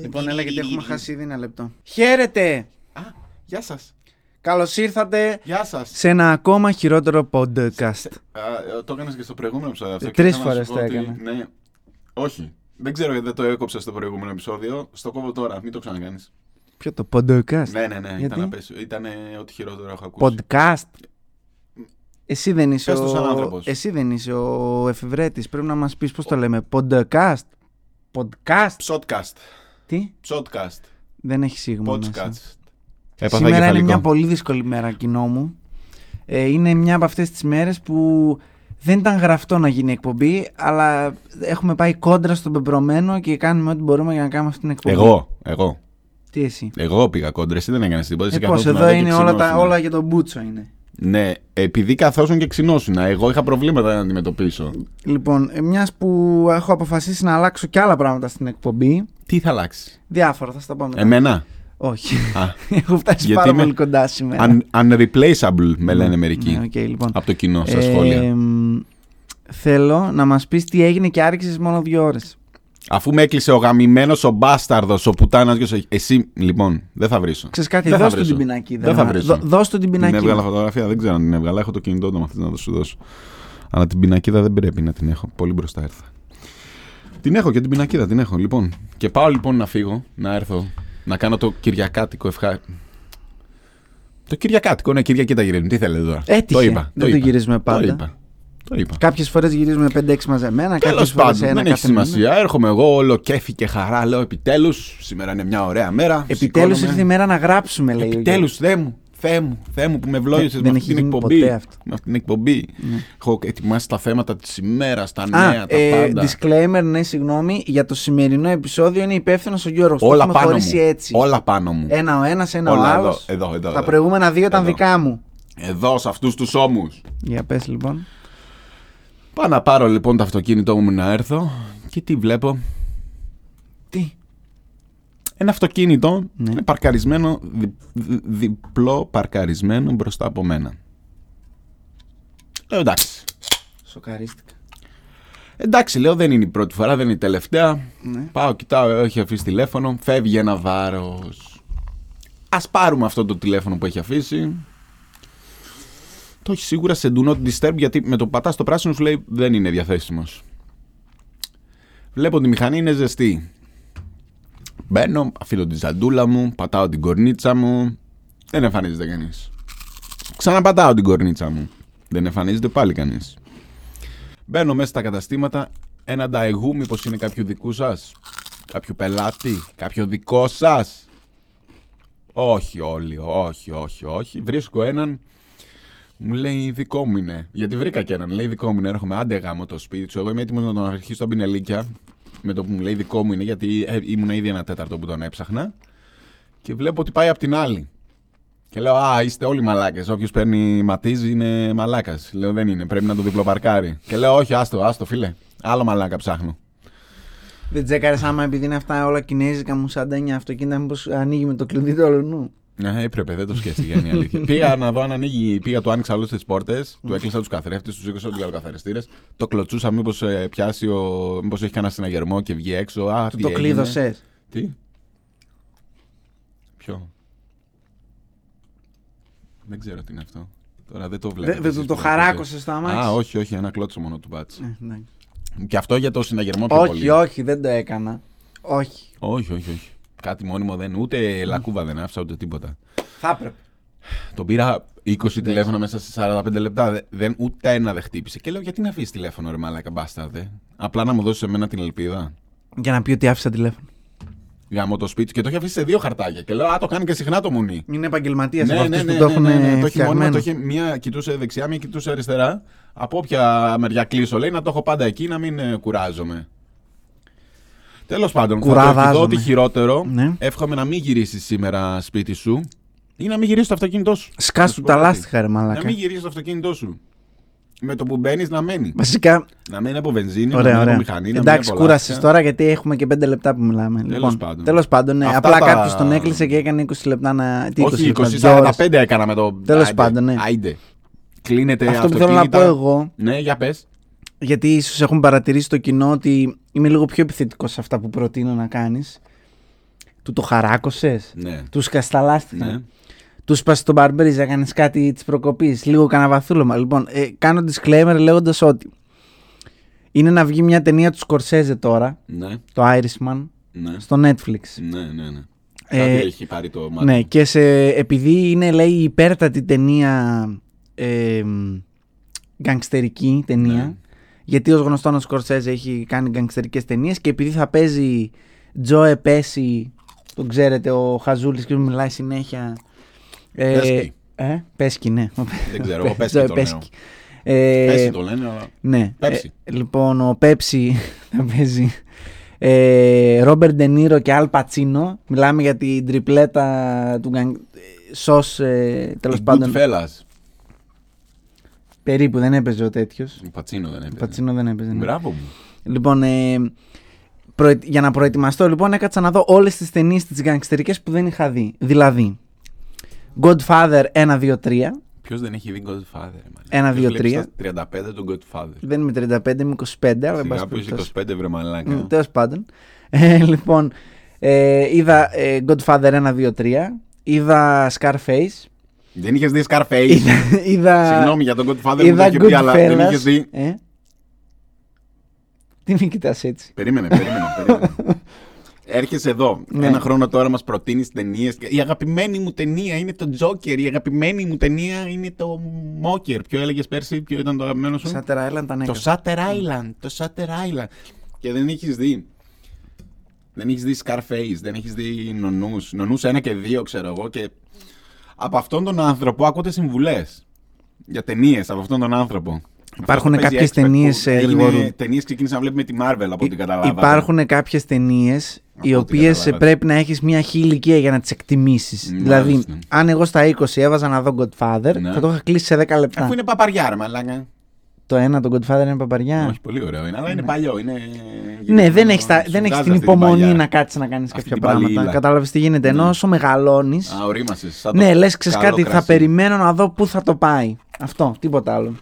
Λοιπόν, έλα γιατί έχουμε χάσει ήδη ένα λεπτό. Χαίρετε! Α, γεια σας. Καλώς ήρθατε Γεια σας. σε ένα ακόμα χειρότερο podcast. Α, ε, το έκανες και στο προηγούμενο επεισόδιο αυτό. Ε, και τρεις ήθελα να φορές σου το πω ότι- έκανα. Ναι. Όχι. Δεν ξέρω γιατί δεν το έκοψα στο προηγούμενο επεισόδιο. Στο κόβω τώρα. Μην το ξανακάνεις. Ποιο το podcast; Ναι, ναι, ναι. Γιατί; Ήταν, απέσιο. ήταν ε, ό,τι χειρότερο έχω ακούσει. Podcast; Εσύ δεν είσαι Πες το σαν ο... άνθρωπος. Εσύ δεν είσαι ο εφευρέτης. Πρέπει να μας πεις πώς το λέμε. Podcast; Podcast. Ψότκαστ. Τι; Ψότκαστ. Δεν έχει σίγμα μέσα. Podcast. Σήμερα είναι μια πολύ δύσκολη μέρα, κοινό μου. Ε, είναι μια από αυτές τις μέρες που δεν ήταν γραφτό να γίνει εκπομπή, αλλά έχουμε πάει κόντρα στον πεπρωμένο και κάνουμε ό,τι μπορούμε για να κάνουμε αυτή την εκπομπή. Εγώ, εγώ. Τι εσύ; Εγώ πήγα κόντρα. Εσύ δεν έκανες τίποτα. Εσύ Ε, πώς, καθόσουν εδώ και είναι όλα, τα, ξυνόσουνα. όλα για τον Μπούτσο είναι. Ναι, επειδή καθόσουν και ξυνόσουνα. Εγώ είχα προβλήματα να αντιμετωπίσω. Λοιπόν, ε, μιας που έχω αποφασίσει να αλλάξω και άλλα πράγματα στην εκπομπή, Τι θα αλλάξεις; διάφορα θα στα πω μετά. Εμένα; Όχι. Α, έχω φτάσει Γιατί πάρα είμαι πολύ κοντά σήμερα. un- unreplaceable με λένε μερικοί. Ναι, οκ, λοιπόν. Από το κοινό, στα Ε, σχόλια. μ, θέλω να μας πεις τι έγινε και άρχισες μόνο δύο ώρες. Αφού με έκλεισε ο γαμημένος ο μπάσταρδος, ο πουτάνας και ο... Εσύ, λοιπόν, δεν θα βρίσω. Ξέρεις κάτι, Δεν θα δώσ' του βρίσω. την πινακίδα. Δεν θα να- βρίσω. δώ- Δώσ' του την Την πινακίδα. έβγαλα φωτογραφία, δεν ξέρω αν την έβγαλα. Έχω το κινητό του, με αυτή να το σου δώσω. Αλλά την πινακίδα δεν πρέπει να την έχω. Πολύ μπροστά έρθα. Την έχω και την πινακίδα την έχω. Λοιπόν. Και πάω λοιπόν να φύγω, να έρθω, να κάνω το Κυριακάτικο ευχά. Το Κυριακάτικο, ναι, Κυριακή τα γυρίζουμε. Τι θέλετε τώρα; Έτυχε. Το είπα. Δεν το είπα. γυρίζουμε πάντα. Το είπα. Το είπα. Κάποιες φορές γυρίζουμε 5-6 μαζεμένα, Τέλος κάποιες φορές πάντων, ένα δεν έχει κάθε μήνα. σημασία. Έρχομαι εγώ όλο κέφι και χαρά. Λέω επιτέλους. Σήμερα είναι μια ωραία μέρα. Επιτέλους Σηκώνομαι. ήρθε η μέρα να γράψουμε, λέει. ο Επιτέλους, Θεέ μου, Θεέ μου, Θεέ μου που με ευλόγησε Δεν- με δεν αυτή έχει την γίνει εκπομπή. ποτέ αυτό. Με αυτή την εκπομπή. Ναι. Έχω ετοιμάσει τα θέματα της ημέρας, τα Α, νέα, τα ε, πάντα. disclaimer, ναι, συγγνώμη. Για το σημερινό επεισόδιο είναι υπεύθυνος ο Γιώργος. Το Όλα έχουμε πάνω μου. χωρίσει έτσι. Όλα πάνω μου. Ένα ο ένας, ένα Όλα ο εδώ, άλλος. εδώ, εδώ, Τα εδώ. προηγούμενα δύο ήταν Εδώ. δικά μου. Εδώ, σε αυτούς τους ώμους. Για πες λοιπόν. Πάω να πάρω λοιπόν το αυτοκίνητό μου να έρθω και τι βλέπω; Τι; Ένα αυτοκίνητο Ναι. είναι παρκαρισμένο, δι- δι- διπλό παρκαρισμένο μπροστά από μένα. Λέω εντάξει. Σοκαρίστηκα. Εντάξει, λέω δεν είναι η πρώτη φορά, δεν είναι η τελευταία. Ναι. Πάω, κοιτάω, έχει αφήσει τηλέφωνο. Φεύγει ένα βάρος. Α πάρουμε αυτό το τηλέφωνο που έχει αφήσει. Το έχεις σίγουρα σε do not disturb γιατί με το πατάς στο πράσινο σου λέει δεν είναι διαθέσιμος. Βλέπω ότι η μηχανή είναι ζεστή. Μπαίνω, αφήνω τη ζαντούλα μου, πατάω την κορνίτσα μου. Δεν εμφανίζεται κανείς. Ξαναπατάω την κορνίτσα μου. Δεν εμφανίζεται πάλι κανείς. Μπαίνω μέσα στα καταστήματα. Ένα νταεγού, μήπως είναι κάποιο δικού σας; Κάποιο πελάτη, κάποιο δικό σας; Όχι όλοι, όχι, όχι, όχι. Βρίσκω έναν. Μου λέει δικό μου είναι. Γιατί βρήκα και έναν. Λέει δικό μου είναι. Έρχομαι άντε γάμο το σπίτι σου. Εγώ είμαι έτοιμος να τον αρχίσω τον πινελίκια. Με το που μου λέει δικό μου είναι. Γιατί ε, ήμουν ήδη ένα τέταρτο που τον έψαχνα. Και βλέπω ότι πάει απ' την άλλη. Και λέω, Α, είστε όλοι μαλάκες. Όποιος παίρνει ματίζει είναι μαλάκας. Λέω, Δεν είναι, πρέπει να το διπλοπαρκάρει. Και λέω, Όχι, άστο, άστο, φίλε. Άλλο μαλάκα ψάχνω. Δεν τσέκαρες άμα επειδή είναι αυτά όλα κινέζικα μου σαντένια αυτοκίνητα μήπως ανοίγει με το κλειδί του αλουνού. Ναι, έπρεπε, δεν το σκέφτηκε είναι η αλήθεια. πήγα να δω αν ανοίγει, πήγα, του άνοιξα όλες τις πόρτες, του έκλεισα τους καθρέφτες, τους σήκωσα τους καλοκαθαριστήρε. Το κλωτσούσα, μήπως πιάσει ο. Μήπως έχει κανένα συναγερμό και βγει έξω. Α, Του τι το έγινε. κλείδωσες. Τι; Ποιο; Δεν ξέρω τι είναι αυτό. Τώρα δεν το βλέπω. Δεν δεν του το χαράκωσες στο αμάξι. Α, όχι, όχι, ένα κλώτσο μόνο του μπάτσε. Ε, εντάξει. Και αυτό για το συναγερμό πιο Όχι, πολύ. όχι, δεν το έκανα. Όχι. όχι, όχι, όχι. Κάτι μόνιμο δεν. Ούτε λακκούβα δεν άφησα, ούτε τίποτα. Θα έπρεπε. Τον πήρα 20 τηλέφωνα μέσα σε 45 λεπτά. Δε- Δεν, ούτε ένα δεν χτύπησε. Και λέω, γιατί να αφήσεις τηλέφωνο, ρε Μαλάκα, μπάσταρδε. Απλά να μου δώσεις εμένα την ελπίδα. Για να πει ότι άφησα τηλέφωνο. Γάμω το σπίτι του και το έχει αφήσει σε δύο χαρτάκια. Και λέω, Α, το κάνει και συχνά το μουνί. Είναι επαγγελματίας Ναι, από ναι, αυτού ναι, που το ναι, έχουν ναι, ναι, Το έχει μόνιμα, φτιαγμένο. το έχει μία κοιτούσε δεξιά, μία κοιτούσε αριστερά. Από όποια μεριά κλείσω, λέει να το έχω πάντα εκεί, να μην ε, κουράζομαι. Τέλος πάντων, θα το Κουραδάζομαι. ευχηθώ ότι χειρότερο. Ναι. Εύχομαι να μην γυρίσεις σήμερα σπίτι σου ή να μην γυρίσεις το αυτοκίνητό σου. Σκάσου σου πω τα κάτι. λάστιχα, ρε Να μαλάκα. μην γυρίσεις το αυτοκίνητό σου. Με το που μπαίνεις να μένει. Βασικά, Να μένει από βενζίνη, να ωραία, μένει από ωραία. μηχανή. να Εντάξει, μένει από κούρασες λάστιχα. τώρα γιατί έχουμε και 5 λεπτά που μιλάμε. λοιπόν, πάντων. τέλος πάντων, ναι. Αυτά Απλά τα- κάποιος τον έκλεισε και έκανε 20 λεπτά να. Τι 20 Όχι, λεπτά, 20, δύο ώρες. 45 έκανα με το. Τέλος Άιντε, πάντων, ναι. Άιντε. Κλείνεται Αυτό που θέλω να πω αυτοκίνητα. εγώ Ναι, για πες. Γιατί ίσως έχουν παρατηρήσει το κοινό ότι είμαι λίγο πιο επιθετικός σε αυτά που προτείνω να κάνεις. Του το χαράκωσες. Ναι. Του κασταλάστηκα. Ναι. Του πα στον Μπαρμπρίζ, έκανες κάτι της προκοπής. Λίγο καναβαθούλωμα. Λοιπόν, ε, κάνω disclaimer λέγοντας ότι είναι να βγει μια ταινία του Σκορσέζε τώρα, Ναι. το Irishman, Ναι. στο Netflix. Ναι, ναι, ναι. Ε, Κάτι έχει πάρει το μάτι. Ναι, και σε, επειδή είναι λέει η υπέρτατη ταινία ε, γκανγκστερική ταινία Ναι. Γιατί ως γνωστόν ο Σκορσέζε έχει κάνει γκανγκστερικές ταινίες και επειδή θα παίζει Τζο Πέση τον ξέρετε ο Χαζούλης και μιλάει συνέχεια ε, Πέσκι. ε, Πέσκι ναι Δεν ξέρω, εγώ Πέσκι Τζο το λέω. Πέσκι. Ε, Πέσει το λένε, αλλά. ναι. Πέψη. Ε, λοιπόν, ο Πέψη θα παίζει ε, Ρόμπερ Ντενίρο και Αλ Πατσίνο. Μιλάμε για την τριπλέτα του γκαν... Σος, ε, τέλος Οι πάντων. Goodfellas. Περίπου δεν έπαιζε ο τέτοιος. Ο Πατσίνο δεν Ο έπαιζε. Πατσίνο δεν έπαιζε. ναι. Μπράβο μου. Λοιπόν, ε, προε- για να προετοιμαστώ, λοιπόν, έκατσα να δω όλες τις ταινίες τι γκανγκστερικέ που δεν είχα δει. Δηλαδή, Godfather 1, 2, 3. Ποιος δεν έχει δει Godfather, μάλλον. Ένα, Ποιος δύο, βλέπεις τρία. στα 35 τον Godfather. Δεν είμαι 35, είμαι 25, αλλά εν πάση Σιγά που είσαι περιπτώσει. 25 βρε μαλάκα. Τέλος πάντων. Ε, λοιπόν, ε, είδα ε, Godfather 1, 2, 3. Είδα Scarface. Δεν είχες δει Scarface; είδα, είδα, Συγγνώμη για τον Godfather που το είδα είχε πει, αλλά δεν είχες Goodfellas. δει. Ε; Τι με κοιτάς έτσι; Περίμενε, περίμενε. περίμενε. Έρχεσαι εδώ. Ναι. Ένα χρόνο τώρα μας προτείνεις ταινίες. Η αγαπημένη μου ταινία είναι το Joker. Η αγαπημένη μου ταινία είναι το Mocker. Ποιο έλεγες πέρσι, ποιο ήταν το αγαπημένο σου; Σάτερ Island τα Το έκανα. Shutter Island. Το Shutter Island. Και δεν έχεις δει. Δεν έχεις δει Scarface, δεν έχεις δει νονούς. Νονούς ένα και δύο, ξέρω εγώ. Και από αυτόν τον άνθρωπο ακούτε συμβουλές για ταινίες από αυτόν τον άνθρωπο. Υπάρχουν Αυτός το παίζει κάποιες expert ταινίες, που ε, έγινε- Γρηγόρου. Ταινίες ξεκίνησα να βλέπει με τη Marvel από ό,τι καταλάβατε. Υπάρχουν κάποιες ταινίες οι Από ό,τι οποίες καταλάβατε. πρέπει να έχεις μια χίλια ηλικία για να τις εκτιμήσεις. Μάλιστα. Δηλαδή, αν εγώ στα 20 έβαζα να δω Godfather, Ναι. θα το είχα κλείσει σε 10 λεπτά. Αφού είναι παπαριά, ρε μαλάκα. Το ένα, το Godfather είναι παπαριά. Όχι, πολύ ωραίο είναι, αλλά είναι παλιό. Είναι... Ναι, δεν έχεις Σου δεν έχεις βγάζει την αυτή υπομονή παλιά. να κάτσεις να κάνεις Αυτή κάποια την πράγματα. παλίλα. Κατάλαβες τι γίνεται. Ενώ Ναι. όσο μεγαλώνει. Α, ορίμασες, σαν το Ναι, λες, ξέρεις καλό κάτι, θα κρασί. περιμένω να δω πού θα το πάει. Αυτό, τίποτα άλλο.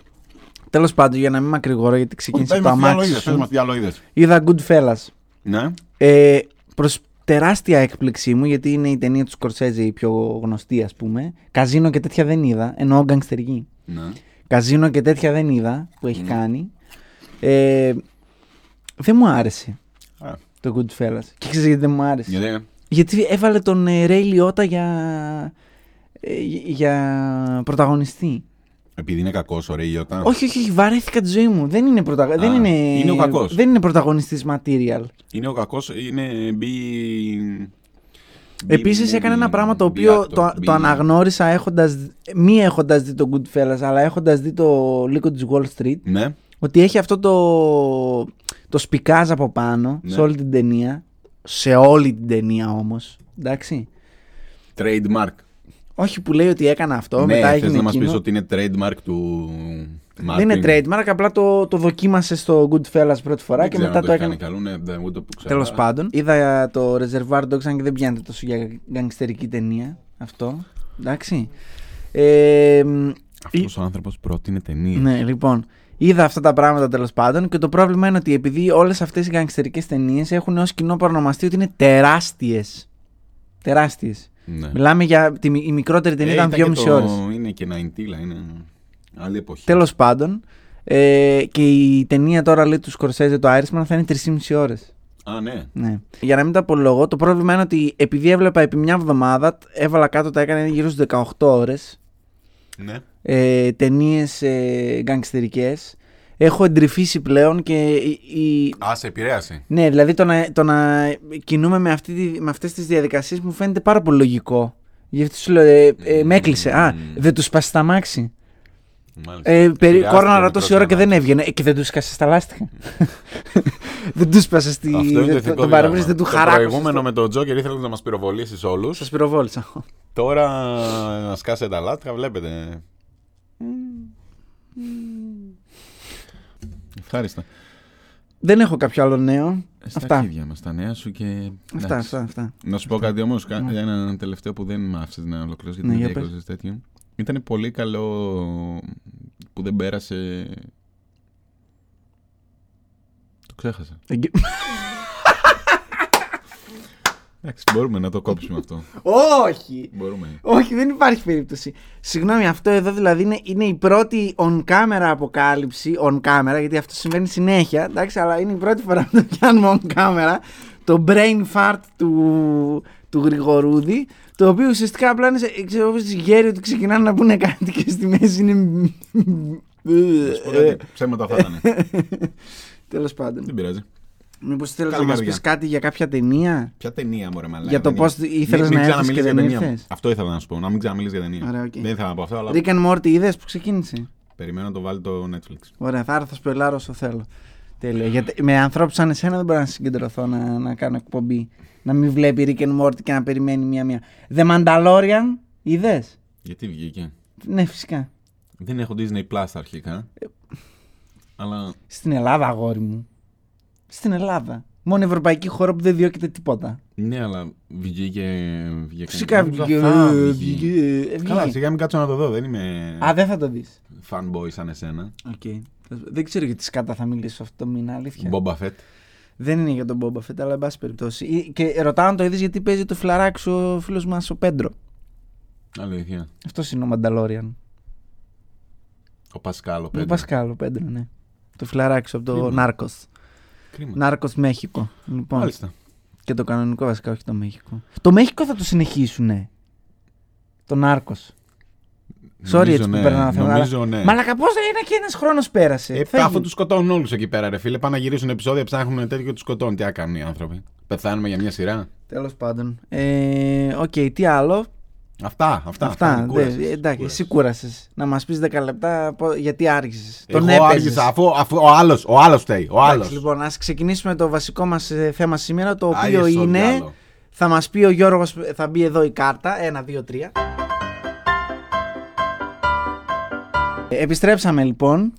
Τέλος πάντων, για να μην μακρηγορώ, γιατί Όχι, ξεκίνησε πες το μας τι άλλο αμάξι είδες, πες σου. μας τι άλλο είδες. Είδα Goodfellas. Ναι. Ε, προς τεράστια έκπληξή μου, γιατί είναι η ταινία του Σκορσέζε η πιο γνωστή, ας πούμε. Καζίνο και τέτοια δεν είδα, εννοώ γκανγκστερική. ναι. Καζίνο και τέτοια δεν είδα που έχει Mm. κάνει. Ε, δεν μου άρεσε Α, το Goodfellas. Και ξέρεις γιατί δεν μου άρεσε; Γιατί; Γιατί έβαλε τον ε, Ray Liotta για, ε, για πρωταγωνιστή. επειδή είναι κακός ο Ρέι Όχι, όχι, όχι, βαρέθηκα τη ζωή μου. Δεν είναι, πρωταγω... δεν είναι, είναι ο κακός. δεν είναι πρωταγωνιστής material. Είναι ο κακός, είναι μπι... Επίσης έκανε ένα πράγμα το οποίο το, το αναγνώρισα έχοντας, μη έχοντας δει το Goodfellas, αλλά έχοντας δει το Λύκο της Wall Street, Ναι. ότι έχει αυτό το, το σπικάζ από πάνω Ναι. σε όλη την ταινία. Σε όλη την ταινία όμως. Εντάξει. Trademark. Όχι που λέει ότι έκανα αυτό, ναι, μετά θες έγινε να μας εκείνο. πεις ότι είναι trademark του Δεν είναι trademark, απλά το, το δοκίμασε στο Goodfellas πρώτη φορά και μετά το έκανε. Καλό, ναι, δεν ούτε που ξέρω. Τέλος πάντων, είδα το Reservoir Dogs, αν και δεν πιάνεται τόσο για γκανγκστερική ταινία. Αυτό. Εντάξει. Ε, μ, Αυτός ο άνθρωπος πρότεινε ταινίες. ναι, λοιπόν. Είδα αυτά τα πράγματα τέλος πάντων και το πρόβλημα είναι ότι επειδή όλες αυτές οι γκανγκστερικέ ταινίες έχουν ως κοινό παρονομαστή ότι είναι τεράστιες. Τεράστιες. Ναι. Μιλάμε για. Τη, η μικρότερη ταινία Ε, ήταν και 2,5 το- ώρες. Είναι και 90, είναι άλλη εποχή. Τέλος πάντων. Ε, και η ταινία τώρα λέει του Σκορσέζε το Irishman θα είναι 3,5 ώρες. Α, ναι. Ναι. Για να μην τα απολογώ, το πρόβλημα είναι ότι επειδή έβλεπα επί μια εβδομάδα, έβαλα κάτω τα έκανε γύρω στι 18 ώρες. Ναι. Ε, Ταινίες ε, γκανγκστερικές. Έχω εντρυφήσει πλέον και η, η- Α, σε επηρέασε. Ναι, δηλαδή το να, το να κινούμε με, αυτή, τη- με αυτές τις διαδικασίες μου φαίνεται πάρα πολύ λογικό. Γι' αυτό σου λέω, ε, ε, με έκλεισε. Α, Μμμ. δεν τους σπάσει τα μάξι. Μάλιστα. Ε, περί, Επηρεάστηκε κόρναρα μικρό τόση ώρα και δεν διαμάτι. έβγαινε. Ε, και δεν τους σκάσε στα λάστιχα. δεν τους σπάσε στη. Αυτό είναι το το- ηθικό τον παραβρίζ, δίλημα. δεν του Το χαράκωσε. προηγούμενο με τον Τζόκερ ήθελε να μας πυροβολήσει όλους. Σας πυροβόλησα. Τώρα να σκάσει τα λάστιχα, βλέπετε. Ευχάριστα. Δεν έχω κάποιο άλλο νέο. Στα Αυτά. αρχίδια μας, τα νέα σου και... Αυτά, εντάξει. αυτά, αυτά. Να σου πω κάτι όμως, Ναι. ένα τελευταίο που δεν μ' άφησες να ολοκληρώσει Ναι, γιατί για δεν έκοζε τέτοιο. Ήταν πολύ καλό που δεν πέρασε Το ξέχασα. Εγγε- Εντάξει, μπορούμε να το κόψουμε αυτό. Όχι! Μπορούμε. Όχι, δεν υπάρχει περίπτωση. Συγγνώμη, αυτό εδώ δηλαδή είναι, είναι η πρώτη on camera αποκάλυψη. On camera, γιατί αυτό συμβαίνει συνέχεια. Εντάξει, αλλά είναι η πρώτη φορά που το πιάνουμε on camera. Το brain fart του, του Γρηγορούδη. Το οποίο ουσιαστικά απλά είναι σε- ξέρω, όπως στις γέροι ότι ξεκινάνε να πούνε κάτι και στη μέση είναι. Να σου πω κάτι, Ψέματα θα ήταν. Τέλος πάντων. Δεν πειράζει. Μήπως θέλεις να Καλή μας καρδιά. πεις κάτι για κάποια ταινία; Ποια ταινία μωρέ μαλάκα. Για το δεν πώς είναι. ήθελες Μην- να μην έρθεις και ξαναμιλείς δεν για ταινία. ήρθες. Αυτό ήθελα να σου πω. Να μην ξαναμιλήσει για ταινία. Ωραία, οκ. Δεν ήθελα να πω αυτό, αλλά Rick and Morty είδες που ξεκίνησε; περιμένω να το βάλει το Netflix. Ωραία, θα έρθω στο σπελάρω όσο θέλω. Τέλεια. Γιατί με ανθρώπους σαν εσένα δεν μπορώ να συγκεντρωθώ να, να κάνω εκπομπή. Να μην βλέπει Rick and Morty και να περιμένει μία-μία. The Mandalorian, είδες; Γιατί βγήκε; Ναι, φυσικά. Δεν έχω Disney Plus αρχικά. Ε. Αλλά Στην Ελλάδα, αγόρι μου. Στην Ελλάδα. Μόνο ευρωπαϊκή χώρα που δεν διώκεται τίποτα. ναι, αλλά βγήκε. βγήκε Φυσικά Νόμιζα βγήκε. θα ε, βγει. βγήκε, ε, Καλά, βγήκε. σιγά μην κάτσω να το δω. Δεν είμαι Α, δεν θα το δεις. fanboy σαν εσένα. Okay. Δεν ξέρω γιατί σκάτα θα μιλήσω αυτό το μήνα, αλήθεια. Boba Fett. Δεν είναι για τον Boba Fett, αλλά εν πάση περιπτώσει. Ή- Και ρωτάω αν το είδες γιατί παίζει το φιλαράκι σου ο φίλος μας ο Πέντρο. Αλήθεια. Αυτός είναι ο Μανταλόριαν. Ο Πασκάλο Ο πέντε. Πασκάλ, ο Πέντρο, ναι. Το φιλαράκι σου από το Κρίμα. Νάρκος. Κρίμα. Νάρκος Μέχικο. Λοιπόν. Μάλιστα. Και το κανονικό βασικά, όχι το Mexico. Το Mexico θα το συνεχίσουνε. Το Narcos. Sorry έτσι ναι, που περνάω θέμα. Νομίζω, ναι. Μαλάκα πώς είναι και ένας χρόνος πέρασε; Ε, αφού τους σκοτώνουν όλους εκεί πέρα, ρε φίλε. Πάνε να γυρίσουν επεισόδια, ψάχνουν τέτοιο και τους σκοτώνουν. Τι κάνουν οι άνθρωποι. Πεθάνουμε για μια σειρά. Τέλος πάντων. Ε, οκ, ε, okay, τι άλλο; Αυτά, αυτά. αυτά, κούρασες, εντάξει, κούρασες. εσύ κούρασες. Να μας πεις 10 λεπτά γιατί άργησες. Τον Εγώ άργησα, αφού, αφού ο άλλος ο άλλος φταίει. Ο άλλος. Εντάξει, λοιπόν, ας ξεκινήσουμε το βασικό μας ε, θέμα σήμερα, το οποίο είναι. Θα μας πει ο Γιώργος, θα μπει εδώ η κάρτα. 1, 2, 3. Επιστρέψαμε λοιπόν.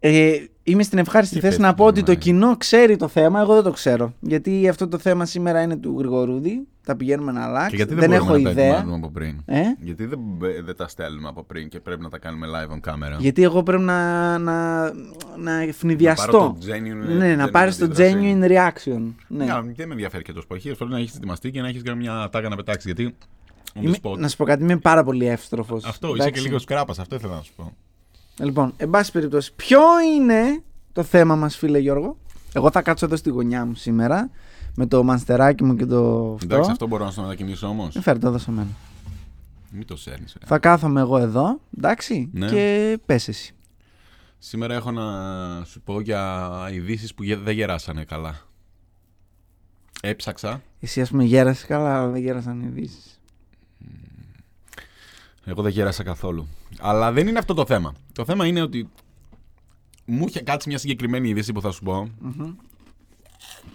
Ε, είμαι στην ευχάριστη Τι θέση πες, να πω ότι το Μάη. κοινό ξέρει το θέμα, εγώ δεν το ξέρω. Γιατί αυτό το θέμα σήμερα είναι του Γρηγορούδη. Τα πηγαίνουμε να Και αλλάξει. γιατί δεν δεν, έχω μπορούμε να τα ιδέα. ετοιμάζουμε από πριν; Ε; Γιατί δεν, δεν τα στέλνουμε από πριν και πρέπει να τα κάνουμε live on camera; Γιατί εγώ πρέπει να, να, να Να ευνηδιαστώ. πάρω το genuine- ναι, να genuine πάρεις το αντίδραση. genuine reaction. Ναι. Ναι, δεν με ενδιαφέρει και το σποχείο. Θέλω να έχεις ετοιμαστεί και να έχεις μια τάγα να πετάξεις. Γιατί. On the Είμαι, spot. να σου πω κάτι, είμαι πάρα πολύ εύστροφος. Αυτό, είσαι και λίγο σκράπας. Αυτό ήθελα να σου πω. Λοιπόν, εν πάση περιπτώσει, ποιο είναι το θέμα μας, φίλε Γιώργο; Εγώ θα κάτσω εδώ στη γωνιά μου σήμερα με το μανστεράκι μου και το αυτό. Εντάξει, αυτό μπορώ να σου μετακινήσω όμως. Ε, Φέρε το εδώ σε μένα. Μην το σέρνεις. Θα κάθομαι εγώ εδώ, εντάξει, Ναι. και πες εσύ. Σήμερα έχω να σου πω για ειδήσεις που γε- δεν γεράσανε καλά. Έψαξα. Εσύ, ας πούμε, γέρασες καλά, αλλά δεν γέρασαν οι ειδήσεις. Εγώ δεν γέρασα καθόλου. Αλλά δεν είναι αυτό το θέμα. Το θέμα είναι ότι μου είχε κάτσει μια συγκεκριμένη είδηση που θα σου πω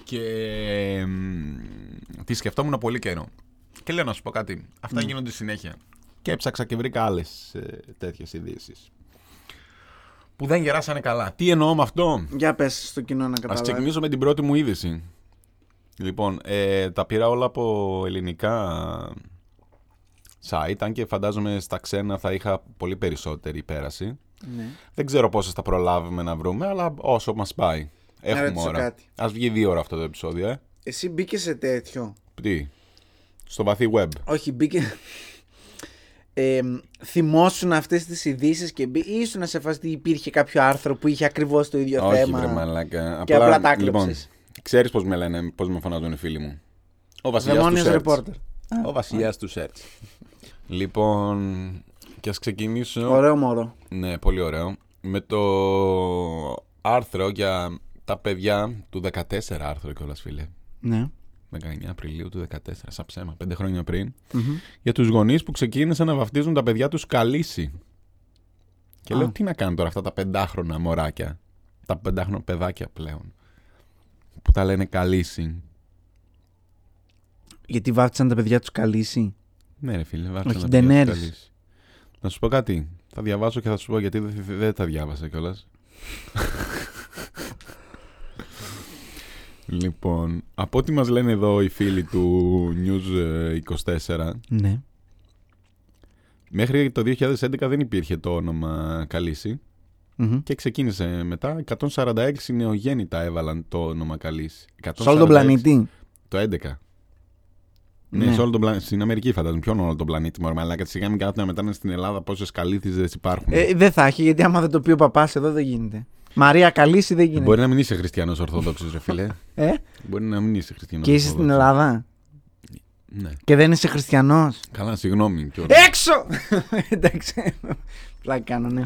και μ, τη σκεφτόμουν πολύ καιρό. Και λέω να σου πω κάτι. Αυτά γίνονται συνέχεια. Και έψαξα και βρήκα άλλες τέτοιες ειδήσεις. Που δεν γεράσανε καλά. Τι εννοώ με αυτό; Για πες στο κοινό να Ας καταλάβεις. ξεκινήσω με την πρώτη μου είδηση. Λοιπόν, ε, τα πήρα όλα από ελληνικά site, αν και φαντάζομαι στα ξένα θα είχα πολύ περισσότερη πέραση. Ναι. Δεν ξέρω πόσες θα προλάβουμε να βρούμε, αλλά όσο μας πάει. Έχουμε ρωτήσω ώρα. κάτι. Ας βγει δύο ώρα αυτό το επεισόδιο, ε. Εσύ μπήκε σε τέτοιο; Τι, στο βαθύ web. Όχι, μπήκε. Ε, θυμόσουν αυτές τις ειδήσεις και μπή... ή ήσουν σε φάση ότι υπήρχε κάποιο άρθρο που είχε ακριβώς το ίδιο Όχι θέμα βρε μαλάκα. και απλά τα λοιπόν, κλέψες. ξέρεις πώς με λένε, πώς με φωνάζουν οι φίλοι μου; Ο βασιλιάς του Δαιμόνιος search. ρεπόρτερ. Ο βασιλιάς του search. Λοιπόν, και ας ξεκινήσω... Ωραίο μωρό. Ναι, πολύ ωραίο. Με το άρθρο για τα παιδιά του 14 άρθρο κιόλας φίλε. Ναι. 19 Απριλίου του 14, σαν ψέμα, πέντε χρόνια πριν. Για τους γονείς που ξεκίνησαν να βαφτίζουν τα παιδιά τους καλύση. Και Α. λέω τι να κάνουν τώρα αυτά τα πεντάχρονα μωράκια. Τα πεντάχρονα παιδάκια πλέον. Που τα λένε καλύση. Γιατί βάφτισαν τα παιδιά τους καλύση. Ναι ρε φίλε, βάφτισαν Όχι, τα παιδιά τους Daenerys. καλύση. Να σου πω κάτι. Θα διαβάσω και θα σου πω γιατί δεν, δεν τα διάβασα κιόλας. λοιπόν, από ό,τι μας λένε εδώ οι φίλοι του News ε, 24, Ναι. μέχρι το 2011 δεν υπήρχε το όνομα Καλύση. Μμμ. και ξεκίνησε μετά. 146 νεογέννητα έβαλαν το όνομα Καλής. Σε όλο τον 146 πλανήτη. Το 11. Ναι, Ναι. σε όλο τον πλανήτη. Στην Αμερική φαντάζομαι. Ποιον όλο τον πλανήτη, μωρέ μαλάκα. Σιγά μην κάνετε μετά είναι στην Ελλάδα πόσες καλήθιζε υπάρχουν. Ε, δεν θα έχει, γιατί άμα δεν το πει ο παπάς εδώ δεν γίνεται. Μαρία Καλύση δεν γίνεται. Μπορεί να μην είσαι χριστιανός Ορθόδοξος, ρε φίλε. Ε; Μπορεί να μην είσαι χριστιανός. Και είσαι στην Ελλάδα; Ναι. και δεν είσαι χριστιανός; Καλά, συγγνώμη. κιόλας. Έξω! Εντάξει. Πλάκα κάνω, ναι.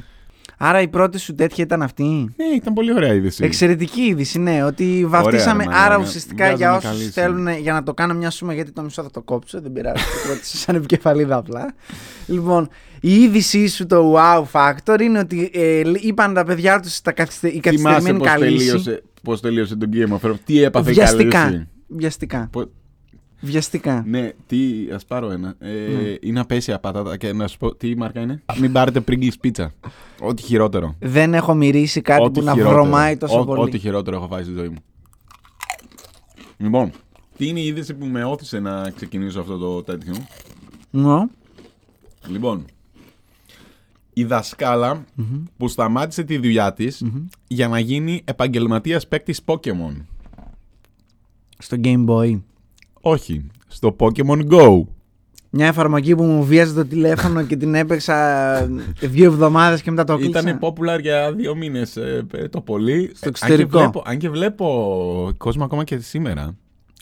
Άρα η πρώτη σου τέτοια ήταν αυτή; Ναι, ήταν πολύ ωραία είδηση. Εξαιρετική είδηση, ναι. Ότι βαφτίσαμε. ρε μαλάκα. άρα ουσιαστικά για Βγάζαμε όσους καλή θέλουν για να το κάνω μια σούμα, γιατί το μισό θα το κόψω. Δεν πειράζει. το κράτησα σαν επικεφαλίδα απλά. Λοιπόν, η είδησή σου, το wow factor, είναι ότι ε, είπαν τα παιδιά τους τα καθυστε... η Θυμάσαι καθυστερημένη πώς καλύση. τελείωσε, πώς τελείωσε το Game of Thrones. Τι έπαθε η Βιαστικά. Καλύση; Βιαστικά. Πο- Βιαστικά. Ναι, τι, ας πάρω ένα. Ε, Ναι. Είναι απέσια πατάτα και να σου πω τι μάρκα είναι; Μην πάρετε Pringles pizza. Ό,τι χειρότερο. Δεν έχω μυρίσει κάτι Ό,τι που να χειρότερο. βρωμάει τόσο Ό- πολύ. Ό,τι χειρότερο έχω φάει στη ζωή μου. Λοιπόν, τι είναι η είδηση που με όθησε να ξεκινήσω αυτό το τέτοιο; Νο. Λοιπόν, η δασκαλα που σταμάτησε τη δουλειά της για να γίνει επαγγελματίας παίκτης Pokémon. Στο Game Boy. Όχι, στο Pokémon Go. Μια εφαρμογή που μου βίαζε το τηλέφωνο και την έπαιξα δύο εβδομάδες και μετά το κλείσα. Ήταν popular για δύο μήνες το πολύ. Στο εξωτερικό. Αν και, βλέπω, αν και βλέπω κόσμο ακόμα και σήμερα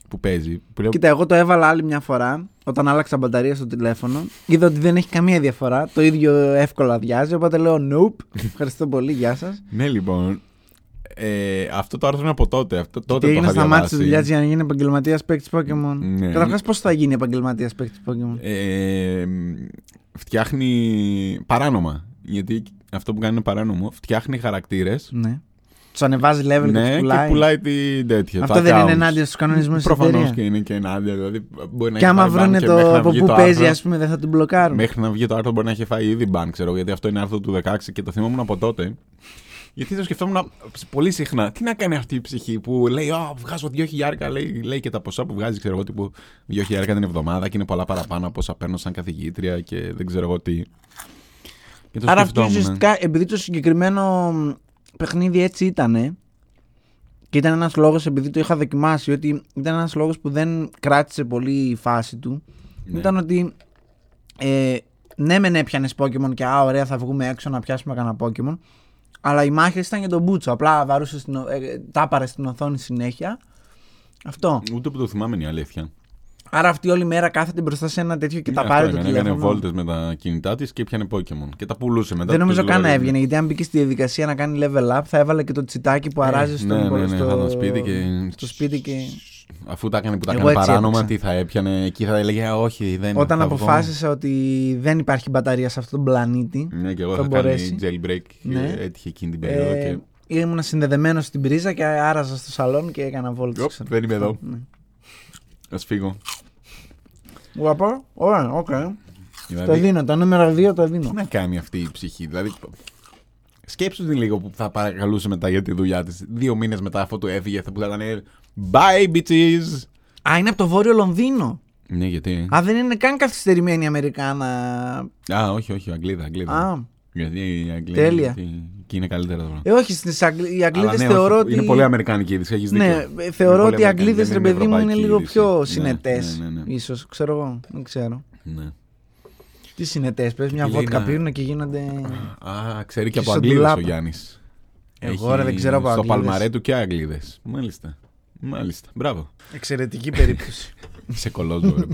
που παίζει. Που λέω, Κοίτα, εγώ το έβαλα άλλη μια φορά όταν άλλαξα μπαταρία στο τηλέφωνο. Είδα ότι δεν έχει καμία διαφορά. Το ίδιο εύκολα αδειάζει. Οπότε λέω Nope. Ευχαριστώ πολύ. Γεια σας. Ναι, λοιπόν. Ε, αυτό το άρθρο είναι από τότε. Αυτό, τότε Τι το έγινε, είχα σταμάτησε της διαβάσει. δουλειάς της για να γίνει επαγγελματίας παίκτης Pokémon; Ναι. Καταρχάς, πώς θα γίνει επαγγελματίας παίκτης Pokémon; Ε, φτιάχνει παράνομα. Γιατί αυτό που κάνει είναι παράνομο. Φτιάχνει χαρακτήρες. Ναι. Τους ανεβάζει level και Ναι, τους και πουλάει. πουλάει την τέτοια. Αυτό τα δεν είναι accounts. ενάντια στους κανονισμούς της Προφανώς εταιρείας. και είναι και ενάντια. Δηλαδή, μπορεί να Και έχει άμα πάρει ban βρούνε και το μέχρι να από βγει πού το παίζει, άρθρο- ας πούμε, δεν θα την μπλοκάρουν. Μέχρι να βγει το άρθρο μπορεί να έχει φάει ήδη ban, ξέρω, γιατί αυτό είναι άρθρο του 16 και το θυμόμουν από τότε. Γιατί το σκεφτόμουν πολύ συχνά. Τι να κάνει αυτή η ψυχή που λέει: Α, βγάζω 2 χιλιάρικα, λέει, λέει και τα ποσά που βγάζει, ξέρω εγώ, τύπου 2 χιλιάρικα την εβδομάδα και είναι πολλά παραπάνω από όσα παίρνω σαν καθηγήτρια και δεν ξέρω εγώ τι. Και το Άρα αυτό σκεφτόμουν. ουσιαστικά, επειδή το συγκεκριμένο μ, παιχνίδι έτσι ήταν. Και ήταν ένας λόγος, επειδή το είχα δοκιμάσει, ότι ήταν ένας λόγος που δεν κράτησε πολύ η φάση του. Ναι. Ήταν ότι. Ε, ναι, μεν έπιανες Pokémon και α, ωραία, θα βγούμε έξω να πιάσουμε κανένα Pokémon. Αλλά οι μάχε ήταν για τον Μπούτσο. Απλά βαρούσε στην, ο- ε, τάπαρε στην οθόνη συνέχεια. Αυτό. Ούτε που το θυμάμαι είναι η αλήθεια. Άρα αυτή όλη μέρα κάθεται μπροστά σε ένα τέτοιο και τα Ναι, πάρει αυτό το έκανε. Έκανε τηλέφωνο. βόλτες με τα κινητά της και πιάνε Pokémon. Και τα πουλούσε μετά. Δεν νομίζω τους καν να λογαριασμούς. έβγαινε, γιατί αν μπήκε στη διαδικασία να κάνει level up, θα έβαλε και το τσιτάκι που αράζει Ε, στο, ναι, ναι, ναι, στο... θα ήταν σπίτι και- στο σπίτι και... Αφού τα έκανε που τα Εγώ έκανε έτσι παράνομα, έπαιξα. τι θα έπιανε. Εκεί θα έλεγε «Α, Όχι, δεν Όταν θα βγω». αποφάσισα ότι δεν υπάρχει μπαταρία σε αυτόν τον πλανήτη, Ναι, και εγώ θα θα κάνει μπορέσει. jailbreak. Ναι. Ναι. Έτυχε εκείνη την περίοδο. ε, και... ήμουν συνδεδεμένος στην πρίζα και άραζα στο σαλόν και έκανα βόλτες. Οπ, ξέρω. δεν είμαι εδώ. Ναι. Α φύγω. Γουαπό, ωραία, οκ. Το Δηλαδή, δίνω, το νούμερο 2 το δίνω. τι να κάνει αυτή η ψυχή. Δηλαδή, σκέψου την λίγο που θα παρακαλούσε μετά για τη δουλειά της. Δύο μήνες μετά αφού του έφυγε, θα που θα ήταν Bye, bitches! Α, είναι από το βόρειο Λονδίνο. Ναι, γιατί; Α, δεν είναι καν καθυστερημένη Αμερικάνα. Α, όχι, όχι, Αγγλίδα, Αγγλίδα. Α, Γιατί η Αγγλίδα. Τέλεια. γιατί Εκεί είναι καλύτερα τώρα. ε, όχι, στις Αγγλ... οι Αλλά Αγγλίδες ναι, θεωρώ όχι, ότι... Είναι πολύ αμερικάνικη είδηση, έχεις δίκιο. Ναι, Είναι ε, θεωρώ πολύ ότι οι αμερικάνικη, Αγγλίδες, δεν ρε είναι παιδί μου, είναι ευρωπαϊκή λίγο είδηση. πιο Ναι, συνετές. ναι, ναι, ναι. Ίσως, ξέρω εγώ, δεν ξέρω. Ναι. Τι συνετές, πες μια Λέει βότκα να- πίνουν και γίνονται... Α, ξέρει και Και από στον Αγγλίδες ο ντουλάπα. Γιάννης. Εγώ, ρε, δεν ξέρω από Στο Αγγλίδες. παλμαρέ του και Αγγλίδες. Μάλιστα. Μάλιστα. Μπράβο. Εξαιρετική περίπτωση. Είσαι κολόζο, ρε.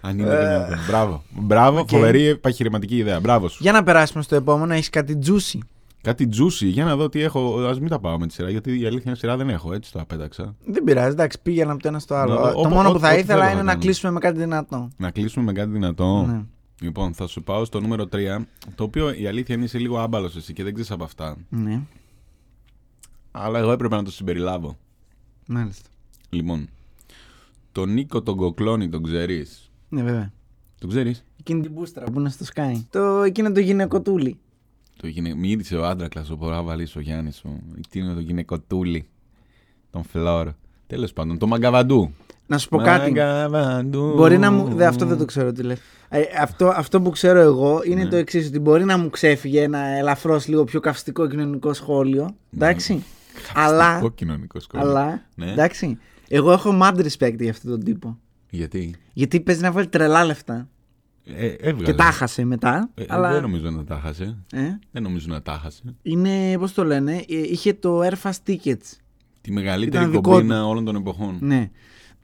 Αν είναι δυνατόν. Μπράβο. Μπράβο, φοβερή επιχειρηματική ιδέα. Μπράβο σου. Για να περάσουμε στο επόμενο, έχεις κάτι juicy; Κάτι juicy, για να δω τι έχω. Α μην τα πάω με τη σειρά, γιατί η αλήθεια είναι σειρά δεν έχω. Έτσι το απέταξα. Δεν πειράζει, εντάξει, πήγαινα από το ένα στο άλλο. Ναι, το ό- μόνο ό- που θα ό,τι ήθελα θέλω είναι να να κάνω. κλείσουμε με κάτι δυνατό. Να κλείσουμε με κάτι δυνατό. Ναι. Λοιπόν, θα σου πάω στο νούμερο 3. Το οποίο η αλήθεια είναι είσαι λίγο άμπαλος εσύ και δεν ξέρεις από αυτά. Ναι, Αλλά εγώ έπρεπε να το συμπεριλάβω. μάλιστα. Λοιπόν, τον Νίκο τον Κοκλώνη τον ξέρεις; Ναι, βέβαια. Τον ξέρεις; Εκείνη την μπούστρα που είναι στο Sky. Το, εκείνο το γυναικοτούλι. Το γυναι... Μύρισε ο άντρακλας ο Ποράβαλη ο Γιάννης. Ο... Τι είναι το γυναικοτούλι. Τον Φλόρ. Τέλος πάντων, τον Μαγκαβαντού. Να σου πω κάτι. Μπορεί να μου. Δε, αυτό δεν το ξέρω τι λες. Ε, αυτό, αυτό που ξέρω εγώ είναι Ναι. το εξής: Ότι μπορεί να μου ξέφυγε ένα ελαφρώς λίγο πιο καυστικό κοινωνικό σχόλιο. Εντάξει. αλλά. Το κοινωνικό σχόλιο. αλλά Ναι. εντάξει. Εγώ έχω mad respect για αυτόν τον τύπο. Γιατί; Γιατί παίζει να βάλει τρελά λεφτά. Ε, έβγαλε. Και τα χάσε μετά. Ε, αλλά. Δεν νομίζω να τα χάσε. Ε, Δεν νομίζω να τα χάσε. είναι, πώς το λένε, ε, είχε το Airfast Tickets. Τη μεγαλύτερη Ήταν δικό κομπίνα όλων των εποχών. Ναι.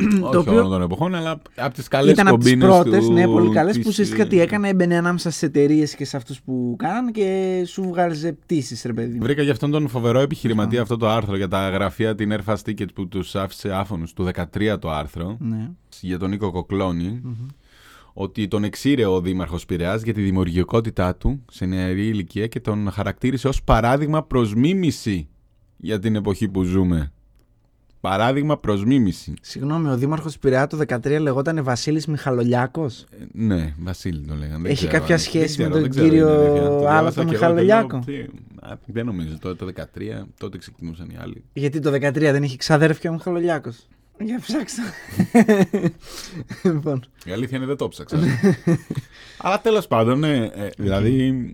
Όχι το οποίο όλων των εποχών, αλλά από τις καλές ήταν από τις κομπίνες. πρώτες, ναι, πολύ καλές, της, που ουσιαστικά ε, τι έκανε, έμπαινε ανάμεσα στις εταιρείες και σε αυτούς που κάνανε και σου βγάλιζε πτήσεις, ρε παιδί. μου. Βρήκα για αυτόν τον φοβερό επιχειρηματία αυτό το άρθρο για τα γραφεία την Airfast Tickets που τους άφησε άφωνου του 13 το άρθρο Ναι. για τον Νίκο Κοκλώνη. Ότι τον εξήρε ο Δήμαρχος Πειραιάς για τη δημιουργικότητά του σε νεαρή ηλικία και τον χαρακτήρισε ως παράδειγμα προς μίμηση για την εποχή που ζούμε. Παράδειγμα προς μίμηση. Συγγνώμη, ο Δήμαρχος Πειραιά το 2013 λεγόταν Βασίλης Μιχαλολιάκος. Ε, Ναι, Βασίλη το λέγανε. δεν Έχει ξέρω, κάποια δεν σχέση ξέρω, με τον δεν ξέρω, κύριο είναι αλήθεια. Το άλλο διάβασα τον και εγώ και Μιχαλολιάκο; λέω, τι, α, Δεν νομίζω. Τότε το 2013 τότε ξεκινούσαν οι άλλοι. Γιατί το 2013 δεν είχε ξαδέρφια ο Μιχαλολιάκος; Για ψάξτε. λοιπόν. Η αλήθεια είναι δεν το ψάξα. Αλλά τέλος πάντων, ναι, ε, δηλαδή